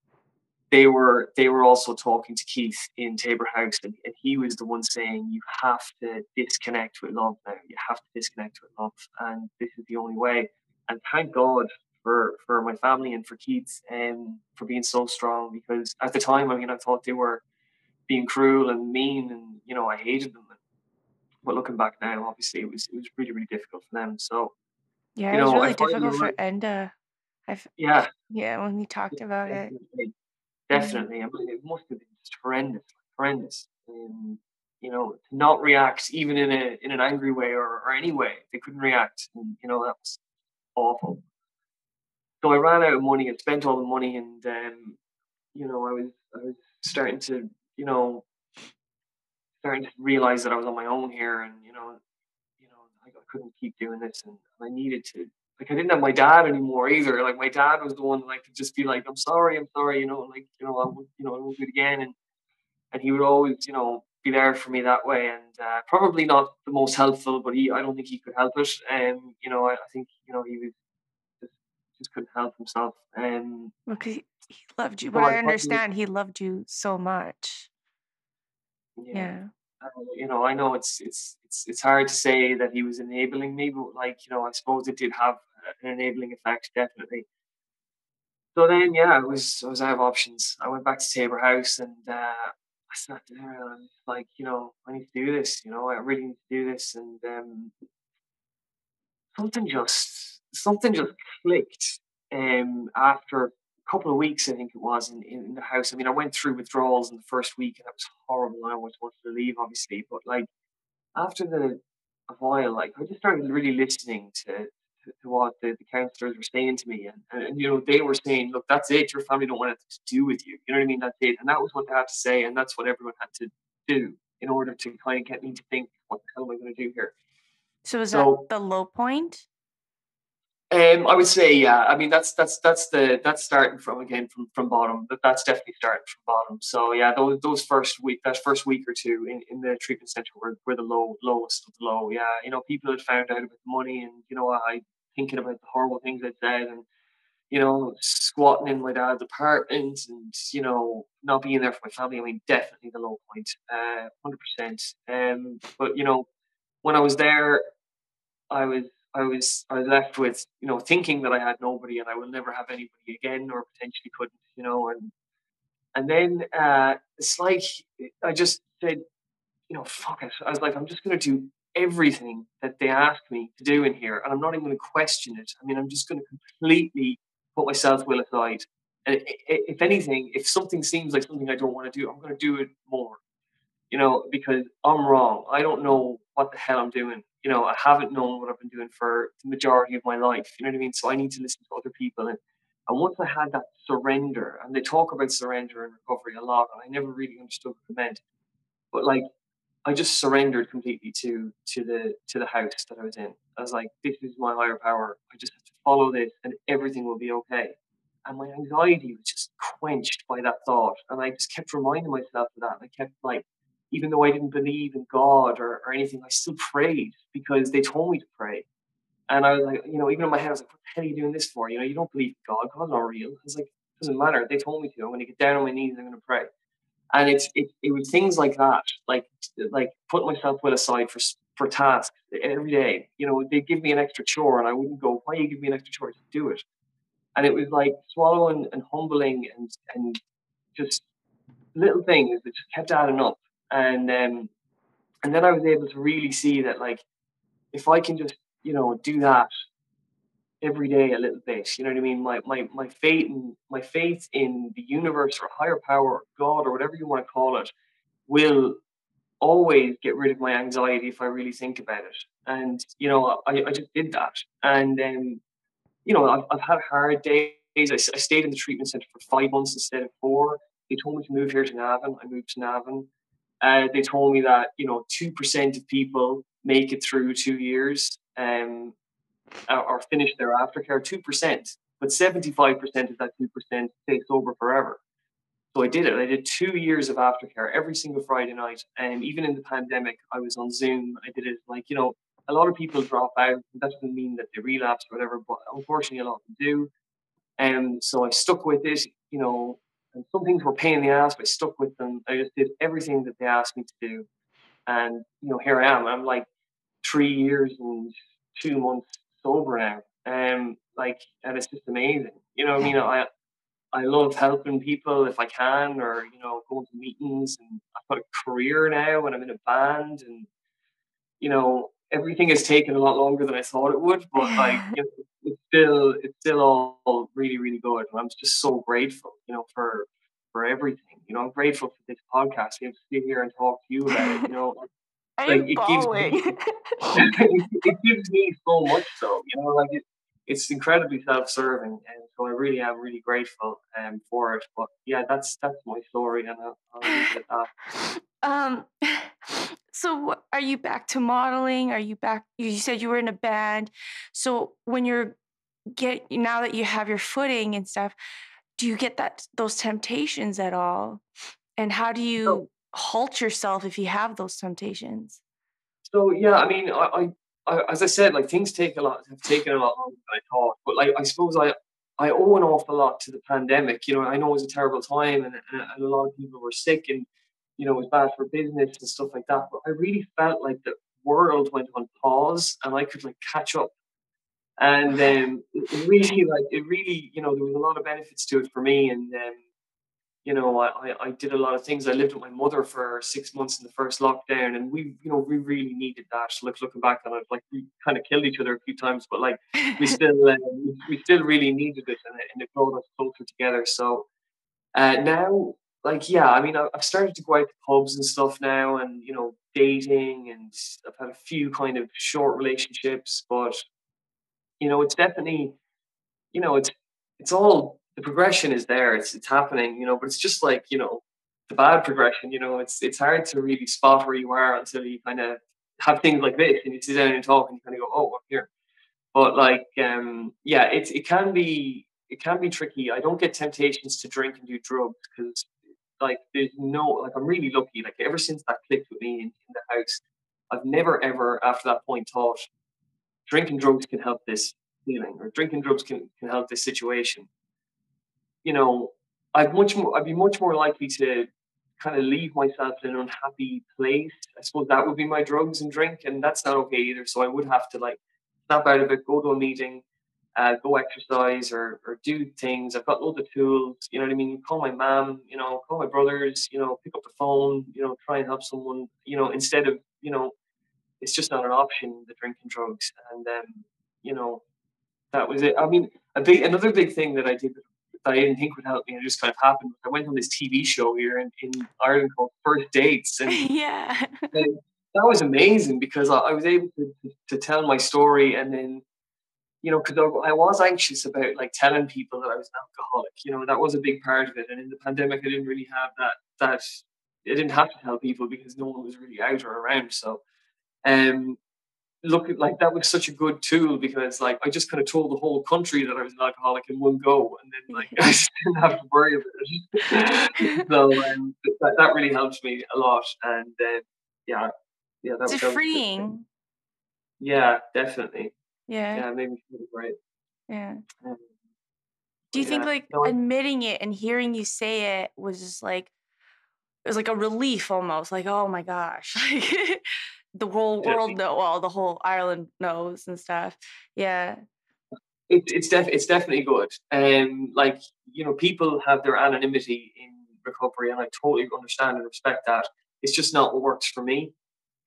They were they were also talking to Keith in Tabor House, and, and he was the one saying, "You have to disconnect with love now. You have to disconnect with love, and this is the only way." And thank God for for my family and for Keith and um, for being so strong because at the time, I mean, I thought they were being cruel and mean, and you know, I hated them but looking back now, obviously it was it was really really difficult for them. So yeah, it was know, really difficult for Enda. I've, yeah, yeah, when we talked about definitely, it, definitely. I mean, it must have been just horrendous, horrendous. Um, you know, to not react even in a in an angry way or, or any way, they couldn't react. And, you know, that was awful. So I ran out of money and spent all the money, and um, you know, I was I was starting to you know starting to realize that I was on my own here, and you know, you know, I, I couldn't keep doing this, and I needed to. Like I didn't have my dad anymore either. Like my dad was the one like could just be like, "I'm sorry, I'm sorry," you know, like you know, I would, you know, I won't do it again, and and he would always, you know, be there for me that way, and uh, probably not the most helpful, but he, I don't think he could help it, and um, you know, I, I think you know he was just couldn't help himself, and um, because he, he loved you, but I understand he loved you so much. Yeah. yeah. Uh, you know, I know it's it's it's it's hard to say that he was enabling me, but like you know, I suppose it did have an enabling effect, definitely. So then, yeah, I was I was out of options. I went back to Tabor House and uh, I sat there and I was like, you know, I need to do this. You know, I really need to do this, and um, something just something just clicked um, after a couple of weeks, I think it was, in, in the house. I mean, I went through withdrawals in the first week, and that was horrible. I almost wanted to leave, obviously, but like after the a while, like I just started really listening to to, to what the, the counselors were saying to me, and, and, and, you know they were saying, "Look, that's it. Your family don't want anything to do with you. You know what I mean? That's it." And that was what they had to say, and that's what everyone had to do in order to kind of get me to think, "What the hell am I going to do here?" So was so, that the low point? Um, I would say, yeah. I mean, that's that's that's the that's starting from again from from bottom. But that's definitely starting from bottom. So yeah, those those first week, that first week or two in, in the treatment center were, were the low lowest of the low. Yeah, you know, people had found out about money, and you know, I thinking about the horrible things I'd said, and you know, squatting in my dad's apartment, and you know, not being there for my family. I mean, definitely the low point, uh, hundred percent. Um, but you know, when I was there, I was I was I was left with you know thinking that I had nobody and I will never have anybody again or potentially couldn't you know and and then uh, it's like I just said you know fuck it I was like I'm just going to do everything that they ask me to do in here and I'm not even going to question it I mean I'm just going to completely put myself will aside And if anything, if something seems like something I don't want to do, I'm going to do it more. You know, because I'm wrong. I don't know what the hell I'm doing. You know, I haven't known what I've been doing for the majority of my life. You know what I mean? So I need to listen to other people. And, and once I had that surrender, and they talk about surrender and recovery a lot, and I never really understood what it meant. But like I just surrendered completely to to the to the house that I was in. I was like, this is my higher power. I just have to follow this, and everything will be okay. And my anxiety was just quenched by that thought, and I just kept reminding myself of that. And I kept like, even though I didn't believe in God or, or anything, I still prayed because they told me to pray. And I was like, you know, even in my head, I was like, what the hell are you doing this for? You know, you don't believe God. God's not real. I was like, it doesn't matter. They told me to. I'm going to get down on my knees. I'm going to pray and it's it, it was things like that like like put myself well aside for for tasks every day you know they give me an extra chore and i wouldn't go why you give me an extra chore to do it and it was like swallowing and humbling and and just little things that just kept adding up and um and then i was able to really see that like if i can just you know do that every day a little bit. You know what I mean? My my my faith in my faith in the universe or higher power or God or whatever you want to call it will always get rid of my anxiety if I really think about it. And you know, I, I just did that. And um, you know, I've, I've had hard days. I, I stayed in the treatment center for five months instead of four. They told me to move here to Navan. I moved to Navan. Uh, they told me that you know two percent of people make it through two years. Um, or finish their aftercare, 2%, but 75% of that 2% stay sober forever. So I did it. I did two years of aftercare every single Friday night. And even in the pandemic, I was on Zoom. I did it like, you know, a lot of people drop out. That doesn't mean that they relapse or whatever, but unfortunately, a lot do. And so I stuck with it, you know, and some things were pain in the ass, but I stuck with them. I just did everything that they asked me to do. And, you know, here I am. I'm like three years and two months sober now. Um, like, and it's just amazing. You know, I mean, I I love helping people if I can, or you know, going to meetings. And I've got a career now, and I'm in a band, and you know, everything has taken a lot longer than I thought it would. But like, you know, it's still it's still all really really good, and I'm just so grateful, you know, for for everything. You know, I'm grateful for this podcast. To sit here and talk to you about it. You know, like it gives, me, it gives me so much So you know like it, it's incredibly self-serving and so i really am really grateful um, for it but yeah that's that's my story and i'll, I'll leave it at that um so are you back to modeling are you back you said you were in a band so when you're get now that you have your footing and stuff do you get that those temptations at all and how do you halt yourself if you have those temptations? So yeah, I mean, I, I, I as I said, like things take a lot have taken a lot longer than I thought. But like I suppose I I owe an awful lot to the pandemic. You know, I know it was a terrible time and, and a lot of people were sick and you know it was bad for business and stuff like that. But I really felt like the world went on pause and I could like catch up. And um, it really like it really, you know, there was a lot of benefits to it for me. And um, you know, I, I did a lot of things. I lived with my mother for six months in the first lockdown, and we, you know, we really needed that. Look, looking back on it, like we kind of killed each other a few times, but like we still, uh, we still really needed it, and it, and it brought us closer together. So uh, now, like, yeah, I mean, I've started to go out to pubs and stuff now, and you know, dating, and I've had a few kind of short relationships, but you know, it's definitely, you know, it's it's all the progression is there. It's it's happening, you know. But it's just like you know the bad progression. You know, it's it's hard to really spot where you are until you kind of have things like this and you sit down and talk and you kind of go, oh, I'm here. But like, um, yeah, it it can be it can be tricky. I don't get temptations to drink and do drugs because like there's no like I'm really lucky. Like ever since that clicked with me in, in the house, I've never ever after that point thought drinking drugs can help this feeling or drinking drugs can, can help this situation you know, I'd much more, I'd be much more likely to kind of leave myself in an unhappy place. I suppose that would be my drugs and drink, and that's not okay either. So I would have to like snap out of it, go to a meeting, uh, go exercise or, or do things. I've got loads of tools, you know what I mean? Call my mom, you know, call my brothers, you know, pick up the phone, you know, try and help someone, you know, instead of, you know, it's just not an option, the drinking drugs. And, um, you know, that was it. I mean, a big, another big thing that I did that I didn't think would help me. It just kind of happened. I went on this TV show here in, in Ireland called First Dates, and yeah, and that was amazing because I, I was able to, to, to tell my story, and then you know, because I, was anxious about like telling people that I was an alcoholic. You know, that was a big part of it. And in the pandemic, I didn't really have that. That I didn't have to tell people because no one was really out or around. So, um, look like that was such a good tool because like I just kind of told the whole country that I was an alcoholic in one go, and then like I didn't have to worry about it. so um, that that really helped me a lot, and uh, yeah, yeah, that, it's that freeing. Yeah, definitely. Yeah. Yeah, it made me feel great. Yeah. Um, Do you yeah. think like no, admitting it and hearing you say it was just like it was like a relief almost, like oh my gosh, like the whole world know, well, the whole Ireland knows and stuff. Yeah. It, it's def- it's definitely good. Um, like you know, people have their anonymity in recovery, and I totally understand and respect that. It's just not what works for me.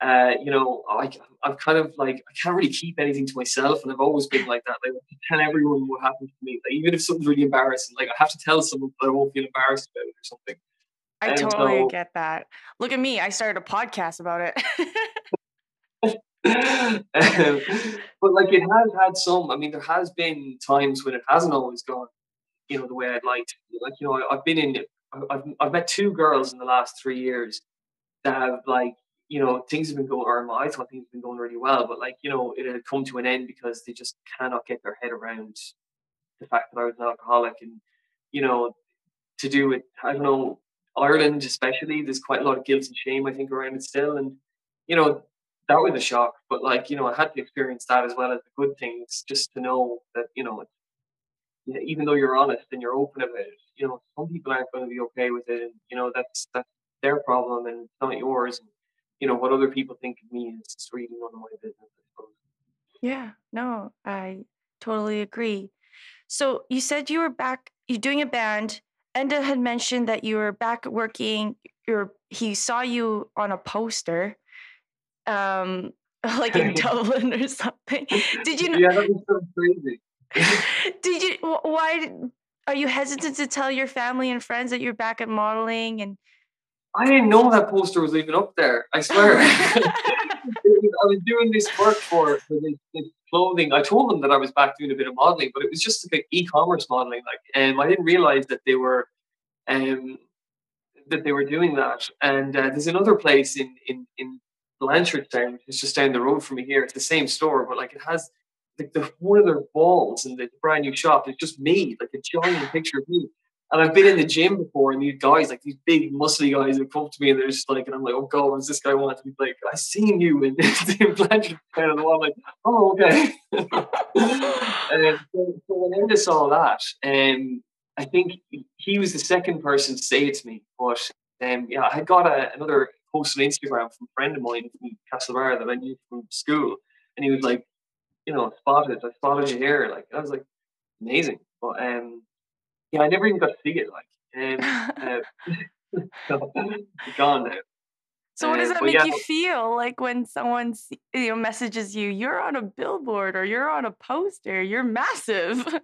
Uh, you know, I, I've kind of like I can't really keep anything to myself, and I've always been like that. Like tell everyone what happened to me, like, even if something's really embarrassing. Like I have to tell someone, but I won't feel embarrassed about it or something. I and totally so, get that. Look at me, I started a podcast about it. um, but like it has had some. I mean, there has been times when it hasn't always gone, you know, the way I'd like to. Like you know, I, I've been in. I've I've met two girls in the last three years that have like you know, things have been going, or I thought things have been going really well, but like, you know, it had come to an end because they just cannot get their head around the fact that I was an alcoholic and, you know, to do with, I don't know, Ireland especially, there's quite a lot of guilt and shame, I think, around it still. And, you know, that was a shock, but like, you know, I had to experience that as well as the good things just to know that, you know, even though you're honest and you're open about it, you know, some people aren't going to be okay with it. And, you know, that's, that's their problem and it's not yours. And, you know what other people think of me is just really none of my business. I suppose. Yeah, no, I totally agree. So you said you were back, you're doing a band. Enda had mentioned that you were back working. You're, he saw you on a poster, um, like in Dublin or something. Did you? Yeah, that was so crazy. Did you? Why are you hesitant to tell your family and friends that you're back at modeling and I didn't know that poster was even up there. I swear. I was doing this work for, for this, this, clothing. I told them that I was back doing a bit of modeling, but it was just like e-commerce modeling. Like, and um, I didn't realize that they were, um, that they were doing that. And uh, there's another place in in in Blanchardstown. It's just down the road from me here. It's the same store, but like it has like the one of their walls in the brand new shop. It's just me, like a giant picture of me. And I've been in the gym before, and these guys, like these big, muscly guys, have come up to me, and they're just like, and I'm like, oh god, what does this guy want? to be like, I seen you in, this in Blanchard, and I'm like, oh okay. and so, so when Enda saw that, um, I think he was the second person to say it to me. But um, yeah, I got a, another post on Instagram from a friend of mine from Castlebar that I knew from school, and he was like, you know, spotted, I spotted you here. Like I was like, amazing. But um, yeah, I never even got to see it. Like, um, uh, so, gone now. So what does that make yeah, you feel like when someone you know messages you? You're on a billboard or you're on a poster. You're massive.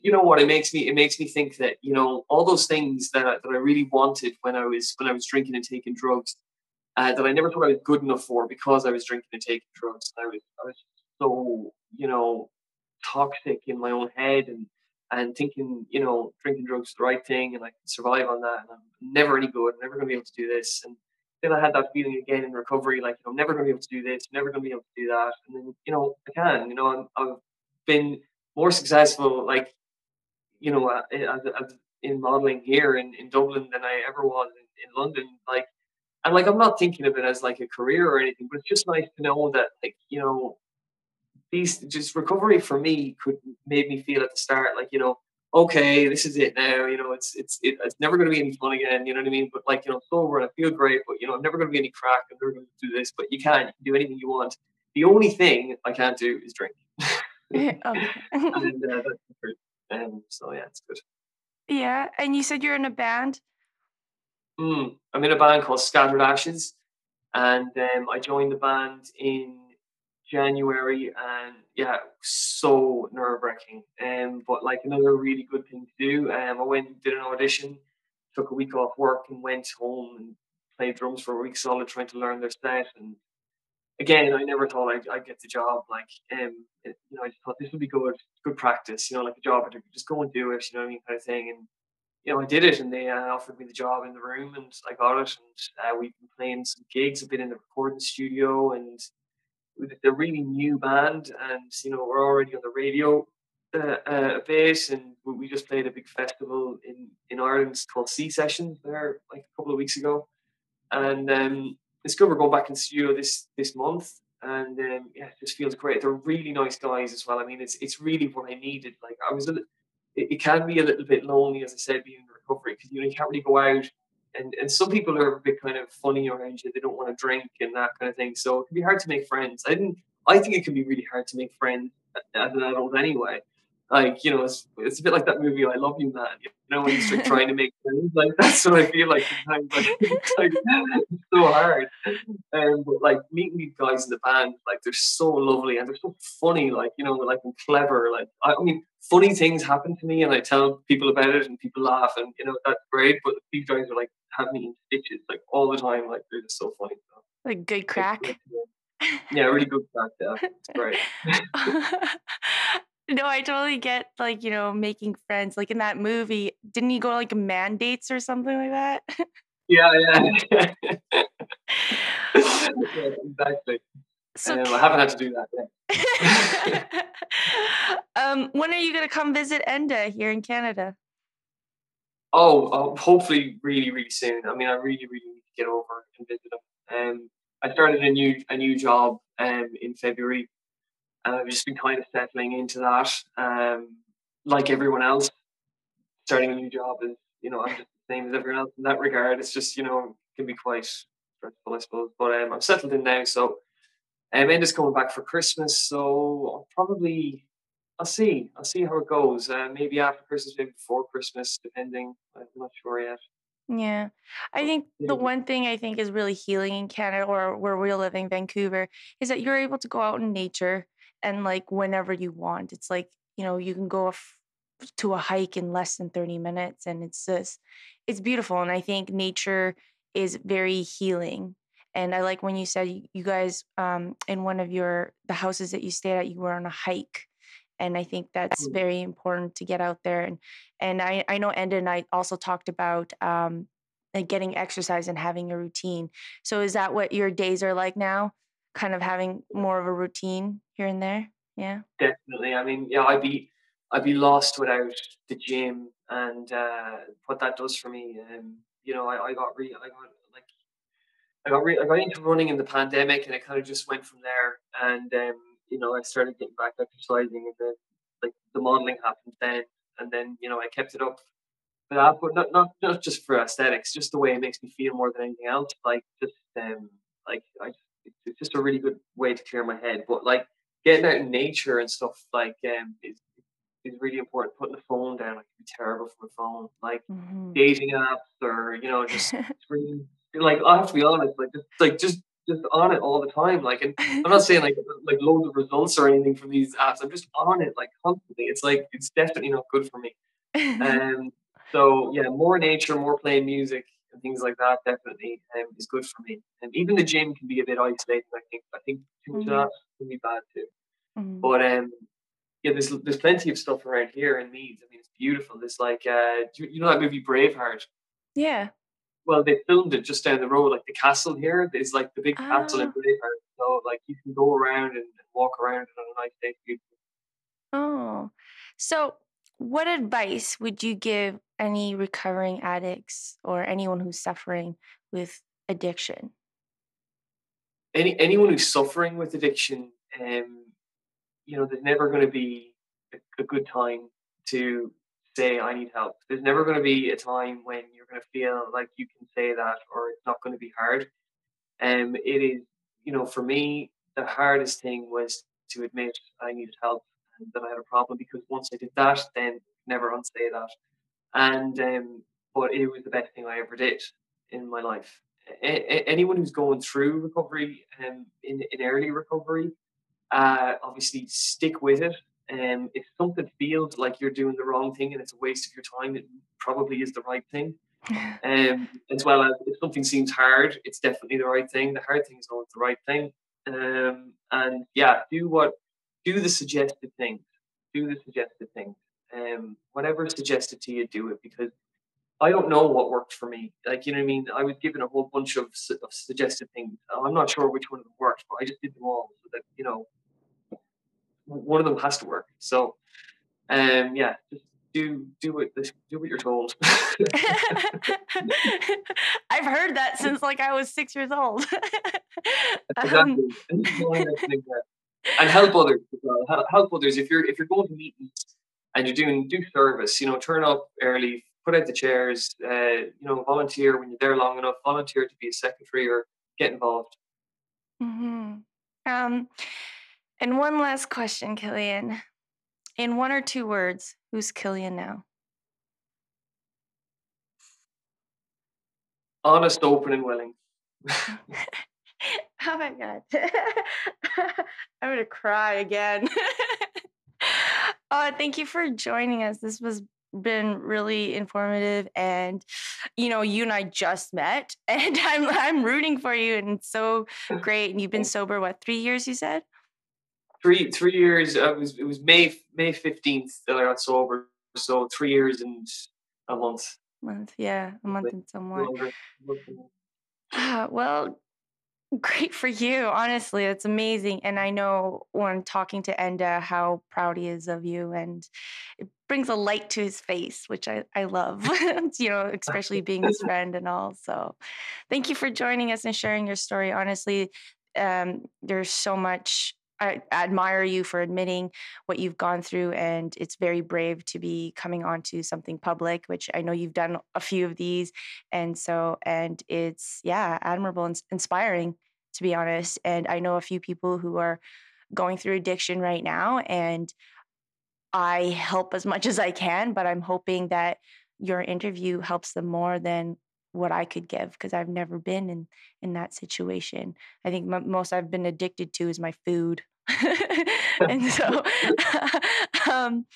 You know what? It makes me. It makes me think that you know all those things that I, that I really wanted when I was when I was drinking and taking drugs, uh, that I never thought I was good enough for because I was drinking and taking drugs. I was I was so you know toxic in my own head and and thinking, you know, drinking drugs is the right thing and I can survive on that and I'm never any good, I'm never to be able to do this. And then I had that feeling again in recovery, like, I'm never to be able to do this, I'm never to be able to do that. And then, you know, I can, you know, i have been more successful, like, you know, as, as in modeling here in, in Dublin than I ever was in, in London. Like, and like, I'm not thinking of it as like a career or anything, but it's just nice to know that, like, you know, these just recovery for me could made me feel at the start like you know okay this is it now you know it's it's it, it's never going to be any fun again you know what I mean? But like you know sober and I feel great but you know I'm never going to be any crack I'm never going to do this but you can you can do anything you want. The only thing I can't do is drink. And uh, um, so yeah it's good. Yeah and you said you're in a band? Mm, I'm in a band called Scattered Ashes and um, I joined the band in January, and yeah, so nerve wracking. Um, but like another really good thing to do. Um, I went did an audition, took a week off work, and went home and played drums for a week solid, trying to learn their set. And again, I never thought I'd, I'd get the job. Like, um, it, you know, I just thought this would be good, good practice. You know, like a job, just go and do it. You know what I mean, kind of thing. And you know, I did it, and they uh, offered me the job in the room, and I got it. And uh, we've been playing some gigs. I've been in the recording studio, and a really new band, and you know we're already on the radio uh, uh, bit, and we just played a big festival in in Ireland called Sea Sessions there like a couple of weeks ago, and um, it's good. We're going back in the studio this this month, and um, yeah, it just feels great. They're really nice guys as well. I mean, it's it's really what I needed. Like I was, a, it, it can be a little bit lonely, as I said, being in recovery because you know you can't really go out and, and some people are a bit kind of funny around you. They don't want to drink and that kind of thing. So it can be hard to make friends. I didn't. I think it can be really hard to make friends as an adult anyway. Like you know, it's, it's a bit like that movie "I Love You, Man." You know, when you start trying to make friends, like that's what I feel like sometimes. Like, it's, like, it's so hard. Um, but like meeting these guys in the band, like they're so lovely and they're so funny. Like you know, like and clever. Like I, I mean, funny things happen to me, and I tell people about it, and people laugh, and you know that's great. But these guys are like have me in stitches like all the time. Like they're just so funny. So, like good crack. yeah, really good crack. Yeah, it's great. no, I totally get like you know making friends. Like in that movie, didn't he go like mandates or something like that? yeah, yeah. yeah exactly. So, um, I haven't had to do that yet. um, when are you going to come visit Enda here in Canada? Oh, uh, hopefully, really, really soon. I mean, I really, really need to get over and visit them. Um, I started a new a new job um in February, and I've just been kind of settling into that. Um, like everyone else, starting a new job is you know I'm just the same as everyone else in that regard. It's just you know can be quite stressful, I suppose. But um, I'm settled in now, so um, Enda's coming back for Christmas, so I'll probably I'll see. I'll see how it goes. Uh, maybe after Christmas, maybe before Christmas, depending. I'm not sure yet. Yeah. I think the one thing I think is really healing in Canada or where we're living, Vancouver, is that you're able to go out in nature and like whenever you want. It's like, you know, you can go f- to a hike in less than 30 minutes and it's just, it's beautiful. And I think nature is very healing. And I like when you said you guys, um, in one of your, the houses that you stayed at, you were on a hike and i think that's very important to get out there and and i i know enda and i also talked about um getting exercise and having a routine. So is that what your days are like now kind of having more of a routine here and there? Yeah? Definitely i mean yeah i'd be i'd be lost without the gym and uh what that does for me um you know i, I got re i got like I got re- I got into running in the pandemic, and it kind of just went from there. And um, you know, I started getting back exercising and then like the modeling happened then and then, you know, I kept it up for that, but not not not just for aesthetics, just the way it makes me feel more than anything else. Like just um like I just it's just a really good way to clear my head. But like getting out in nature and stuff like um is is really important. Putting the phone down, like be terrible for the phone. Like mm-hmm. dating apps or, you know, just screen like I have to be honest, like just like just just on it all the time. Like, and I'm not saying like like loads of results or anything from these apps. I'm just on it like constantly. It's like it's definitely not good for me. Um, so yeah, more nature, more playing music and things like that definitely um, is good for me. And even the gym can be a bit isolating. I think I think too much mm-hmm. of that can be bad too. Mm-hmm. But um, yeah, there's there's plenty of stuff around here in Meath. I mean, it's beautiful. There's like uh, you know that movie Braveheart. Yeah well, they filmed it just down the road, like the castle here. There's like the big castle in ah. Braveheart, so like you can go around and, and walk around on a nice day. Oh, so what advice would you give any recovering addicts or anyone who's suffering with addiction? Any anyone who's suffering with addiction, um, you know, there's never going to be a, a good time to say I need help. There's never going to be a time when you're going to feel like you can say that or it's not going to be hard. Um, it is, you know, for me, the hardest thing was to admit I needed help and that I had a problem because once I did that, then never unsay that. And um, but it was the best thing I ever did in my life. A- anyone who's going through recovery um, in, in early recovery, uh, obviously stick with it. Um, if something feels like you're doing the wrong thing and it's a waste of your time, it probably is the right thing. Um, as well as if something seems hard, it's definitely the right thing. The hard thing is always the right thing. Um, and yeah, do what do the suggested things. Do the suggested things. Um, whatever suggested to you, do it because I don't know what worked for me. Like you know what I mean. I was given a whole bunch of, of suggested things. I'm not sure which one of them worked, but I just did them all so that you know one of them has to work. So um, yeah, just do do what do what you're told. I've heard that since like I was six years old. exactly. Um, and help others as well. Help others if you're if you're going to meetings and you're doing do service. You know, turn up early, put out the chairs. Uh, you know, volunteer when you're there long enough. Volunteer to be a secretary or get involved. Mm-hmm. Um, and one last question, Cillian. In one or two words, who's Cillian now? Honest, open, and willing. oh my god. I'm gonna cry again. uh, thank you for joining us. This was been really informative and you know you and I just met and I'm I'm rooting for you and it's so great and you've been sober what 3 years you said three three years. Uh, it was it was May May fifteenth that I got sober. So three years and a month. Month, yeah, a month and some more. Uh, well, great for you. Honestly, it's amazing, and I know when talking to Enda how proud he is of you, and it brings a light to his face, which I I love. you know, especially being his friend and all. So, thank you for joining us and sharing your story. Honestly, um, there's so much I admire you for admitting what you've gone through, and it's very brave to be coming onto something public, which I know you've done a few of these, and so and it's yeah admirable and inspiring to be honest. And I know a few people who are going through addiction right now, and I help as much as I can, but I'm hoping that your interview helps them more than what I could give because I've never been in in that situation. I think m- most I've been addicted to is my food. and so um,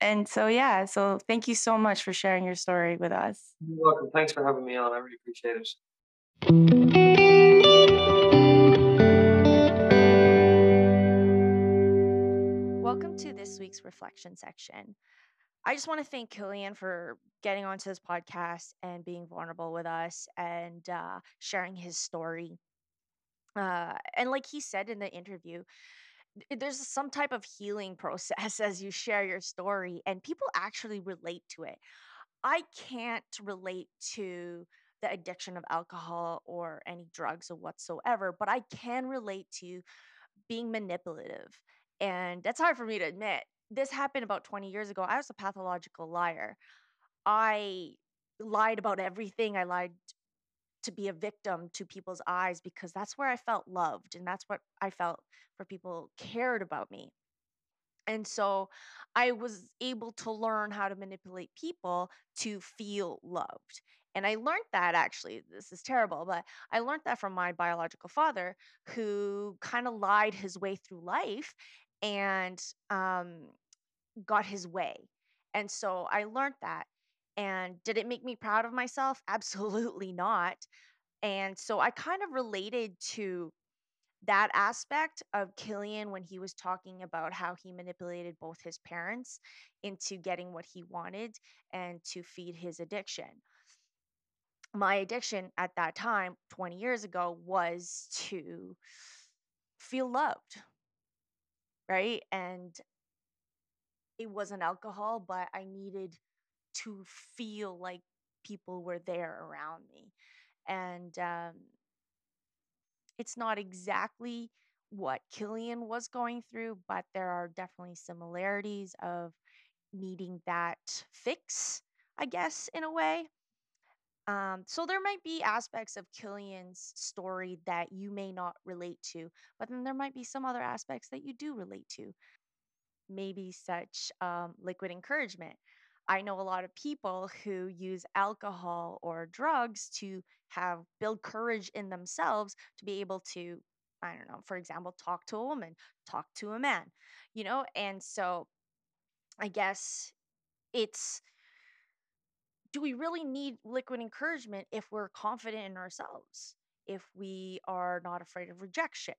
and so yeah so thank you so much for sharing your story with us. You're welcome. Thanks for having me on. I really appreciate it. Welcome to this week's reflection section I just want to thank Cillian for getting onto this podcast and being vulnerable with us and uh, sharing his story. Uh, and like he said in the interview, there's some type of healing process as you share your story, and people actually relate to it. I can't relate to the addiction of alcohol or any drugs or whatsoever, but I can relate to being manipulative. And that's hard for me to admit this happened about 20 years ago. I was a pathological liar. I lied about everything. I lied to be a victim to people's eyes because that's where I felt loved and that's what I felt for people cared about me. And so I was able to learn how to manipulate people to feel loved. And I learned that actually, this is terrible, but I learned that from my biological father who kind of lied his way through life and um, got his way. And so I learned that. And did it make me proud of myself? Absolutely not. And so I kind of related to that aspect of Cillian when he was talking about how he manipulated both his parents into getting what he wanted and to feed his addiction. My addiction at that time, 20 years ago, was to feel loved, right? And it wasn't alcohol, but I needed to feel like people were there around me. And um, it's not exactly what Cillian was going through, but there are definitely similarities of needing that fix, I guess, in a way. Um, so there might be aspects of Cillian's story that you may not relate to, but then there might be some other aspects that you do relate to maybe such um, liquid encouragement. I know a lot of people who use alcohol or drugs to have build courage in themselves to be able to I don't know, for example, talk to a woman, talk to a man, you know? And so I guess it's do we really need liquid encouragement if we're confident in ourselves? If we are not afraid of rejection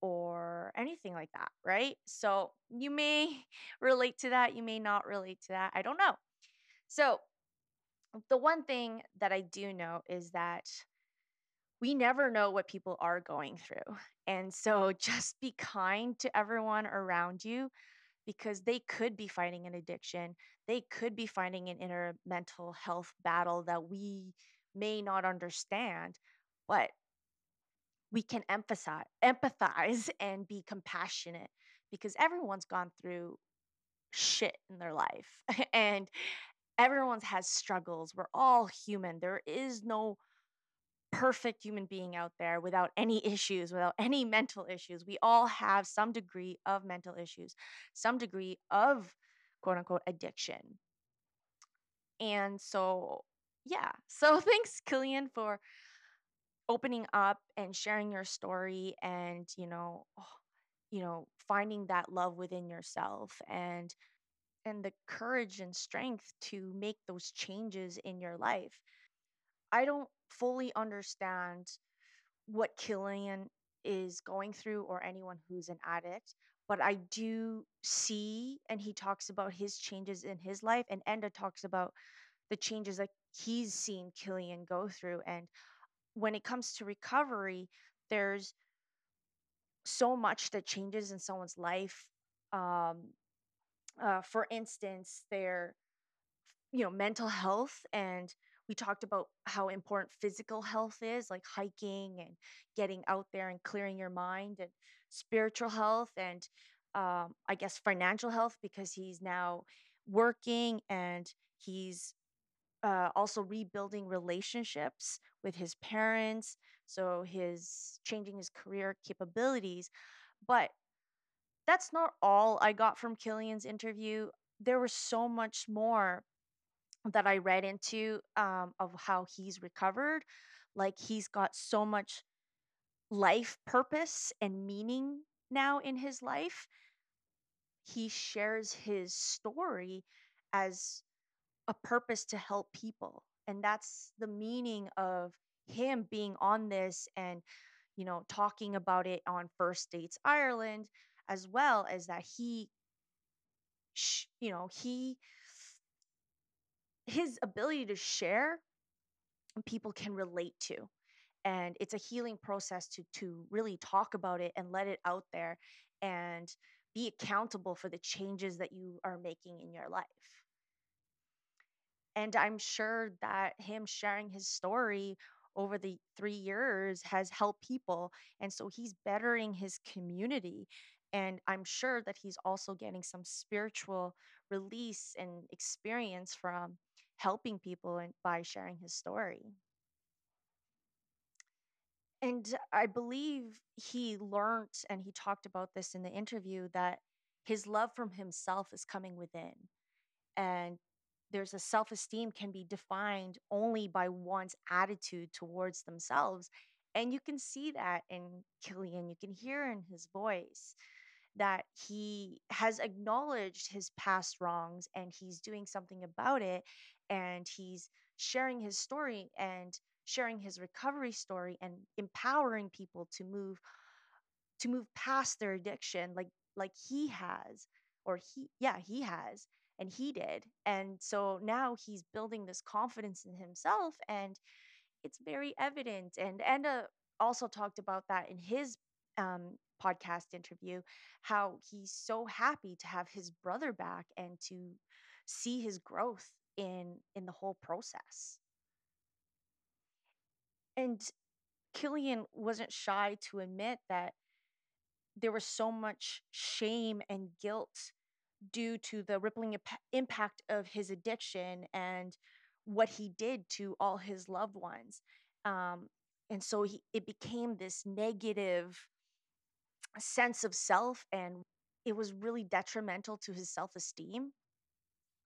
or anything like that, right? So you may relate to that, you may not relate to that. I don't know. So the one thing that I do know is that we never know what people are going through. And so just be kind to everyone around you because they could be fighting an addiction. They could be fighting an inner mental health battle that we may not understand, but we can emphasize, empathize and be compassionate because everyone's gone through shit in their life and everyone's has struggles. We're all human. There is no perfect human being out there without any issues, without any mental issues. We all have some degree of mental issues, some degree of quote unquote addiction. And so, yeah. So thanks, Cillian, for opening up and sharing your story and, you know, you know, finding that love within yourself and and the courage and strength to make those changes in your life. I don't fully understand what Cillian is going through or anyone who's an addict, but I do see and he talks about his changes in his life and Enda talks about the changes that he's seen Cillian go through and when it comes to recovery, there's so much that changes in someone's life. Um, uh, for instance, their you know mental health and we talked about how important physical health is like hiking and getting out there and clearing your mind and spiritual health and um, i guess financial health because he's now working and he's uh, also rebuilding relationships with his parents so his changing his career capabilities. But that's not all i got from Cillian's interview. There was so much more that I read into um, of how he's recovered. Like he's got so much life purpose and meaning now in his life. He shares his story as a purpose to help people. And that's the meaning of him being on this and, you know, talking about it on First Dates Ireland, as well as that he, you know, he his ability to share people can relate to. And it's a healing process to to really talk about it and let it out there and be accountable for the changes that you are making in your life. And i'm sure that him sharing his story over the 3 years has helped people. And so he's bettering his community. And i'm sure that he's also getting some spiritual release and experience from helping people and by sharing his story. And I believe he learned, and he talked about this in the interview, that his love from himself is coming within. And there's a self esteem can be defined only by one's attitude towards themselves. And you can see that in Cillian, you can hear in his voice that he has acknowledged his past wrongs and he's doing something about it and he's sharing his story and sharing his recovery story and empowering people to move to move past their addiction like like he has or he yeah he has and he did. And so now he's building this confidence in himself and it's very evident. And Enda also talked about that in his um, podcast interview how he's so happy to have his brother back and to see his growth in in the whole process. And Cillian wasn't shy to admit that there was so much shame and guilt due to the rippling impact of his addiction and what he did to all his loved ones. Um, and so he, it became this negative sense of self and it was really detrimental to his self-esteem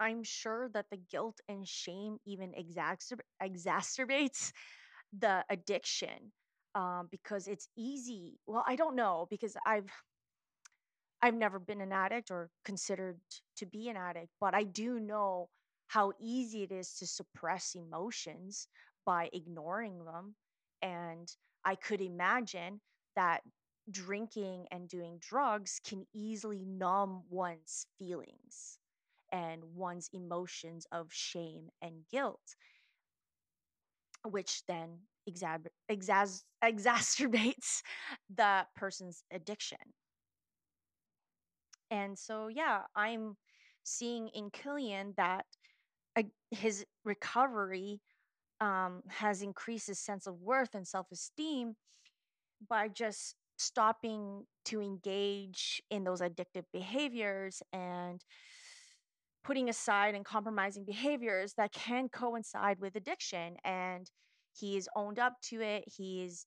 i'm sure that the guilt and shame even exacerb- exacerbates the addiction um, because it's easy. Well, I don't know because I've I've never been an addict or considered to be an addict, but I do know how easy it is to suppress emotions by ignoring them. And I could imagine that drinking and doing drugs can easily numb one's feelings and one's emotions of shame and guilt, which then exab- exas- exacerbates the person's addiction. And so, yeah, I'm seeing in Cillian that his recovery um, has increased his sense of worth and self esteem by just stopping to engage in those addictive behaviors and putting aside and compromising behaviors that can coincide with addiction. And he's owned up to it. He's,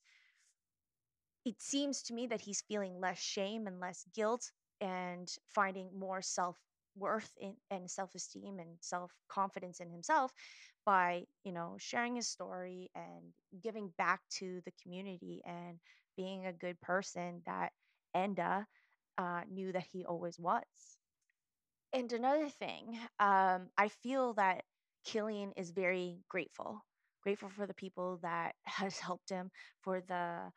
it seems to me that he's feeling less shame and less guilt and finding more self worth and self esteem and self confidence in himself by, you know, sharing his story and giving back to the community and being a good person that Enda uh, knew that he always was. And another thing, um, I feel that Cillian is very grateful, grateful for the people that has helped him, for the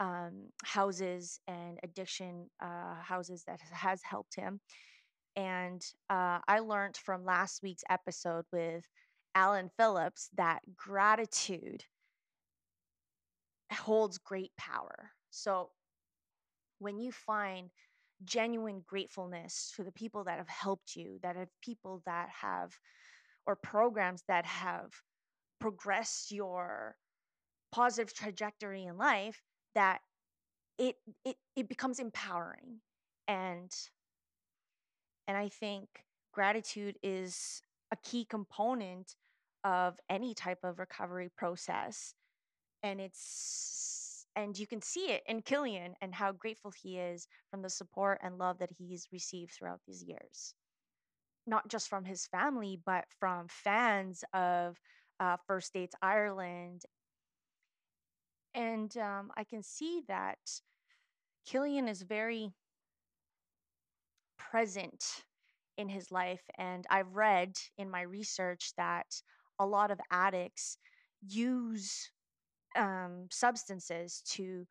um, houses and addiction uh, houses that has helped him. And uh, I learned from last week's episode with Alan Phillips that gratitude holds great power. So when you find genuine gratefulness for the people that have helped you, that have people that have, or programs that have progressed your positive trajectory in life, that it it it becomes empowering. And and i think gratitude is a key component of any type of recovery process. And it's and you can see it in Cillian and how grateful he is from the support and love that he's received throughout these years not just from his family but from fans of uh, first dates ireland and um, i can see that Cillian is very present in his life. And I've read in my research that a lot of addicts use um, substances to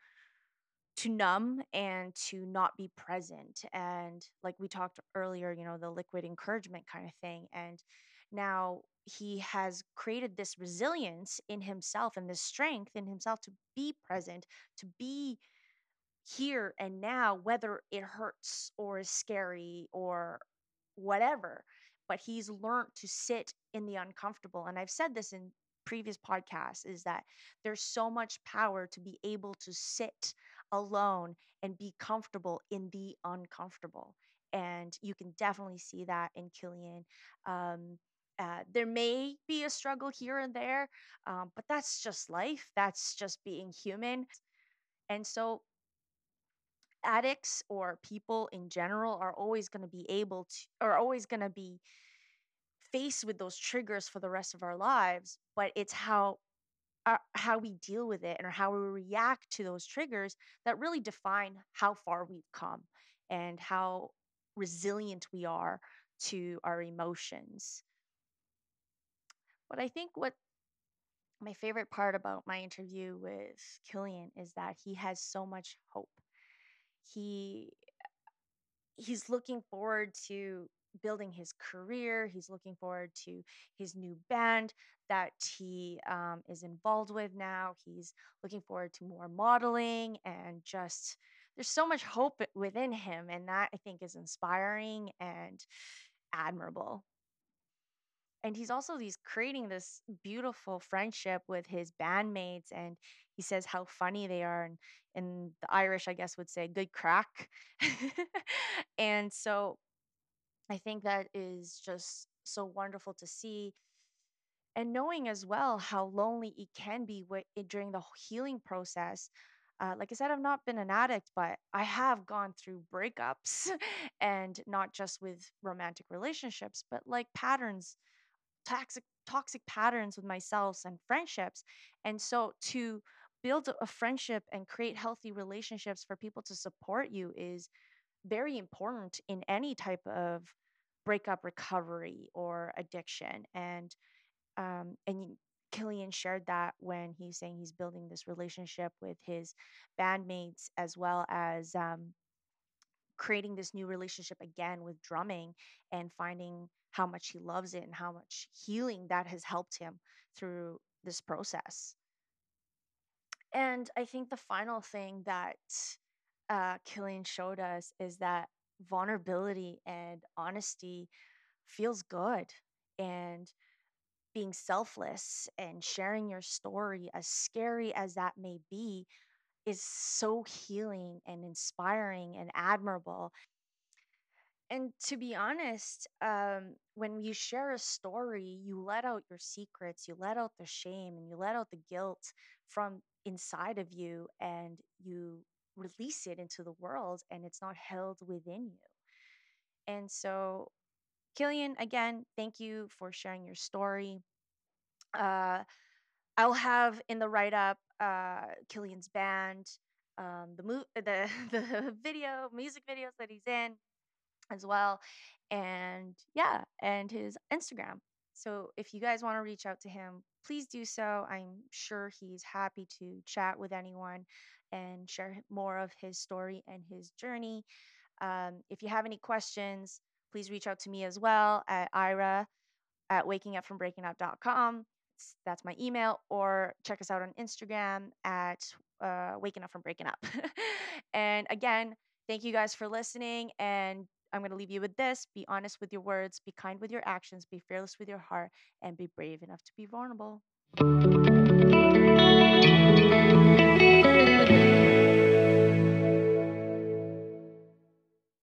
to numb and to not be present and like we talked earlier you know the liquid encouragement kind of thing and now he has created this resilience in himself and this strength in himself to be present to be here and now, whether it hurts or is scary or whatever. But he's learned to sit in the uncomfortable. And I've said this in previous podcasts is that there's so much power to be able to sit alone and be comfortable in the uncomfortable. And you can definitely see that in Cillian. Um, uh, there may be a struggle here and there, um, but that's just life. That's just being human. And so addicts or people in general are always going to be able to are always going to be faced with those triggers for the rest of our lives but it's how uh, how we deal with it and how we react to those triggers that really define how far we've come and how resilient we are to our emotions. But i think what my favorite part about my interview with Cillian is that he has so much hope. He he's looking forward to building his career. He's looking forward to his new band that he um, is involved with now. He's looking forward to more modeling and just there's so much hope within him. And that I think is inspiring and admirable and he's also he's creating this beautiful friendship with his bandmates and he says how funny they are and in the irish i guess would say good crack and so i think that is just so wonderful to see. And knowing as well how lonely it can be during the healing process uh, like I said, I've not been an addict, but I have gone through breakups and not just with romantic relationships, but like patterns toxic toxic patterns with myself and friendships. And so to build a friendship and create healthy relationships for people to support you is very important in any type of breakup recovery or addiction and um and Cillian shared that when he's saying he's building this relationship with his bandmates as well as um creating this new relationship again with drumming and finding how much he loves it and how much healing that has helped him through this process. And I think the final thing that uh, Cillian showed us is that vulnerability and honesty feels good. And being selfless and sharing your story, as scary as that may be, is so healing and inspiring and admirable. And to be honest, um, when you share a story, you let out your secrets, you let out the shame, and you let out the guilt from inside of you, and you release it into the world, and it's not held within you. And so, Cillian, again, thank you for sharing your story. Uh, I'll have in the write up uh, Cillian's band, um, the mo- the the video, music videos that he's in, as well. And yeah, and his Instagram. So if you guys want to reach out to him, please do so. I'm sure he's happy to chat with anyone and share more of his story and his journey. Um, if you have any questions, please reach out to me as well at Ira at wakingupfrombreakingup.com. That's my email, or check us out on Instagram at uh, Waking Up from Breaking Up. and again, thank you guys for listening. And I'm going to leave you with this be honest with your words, be kind with your actions, be fearless with your heart, and be brave enough to be vulnerable.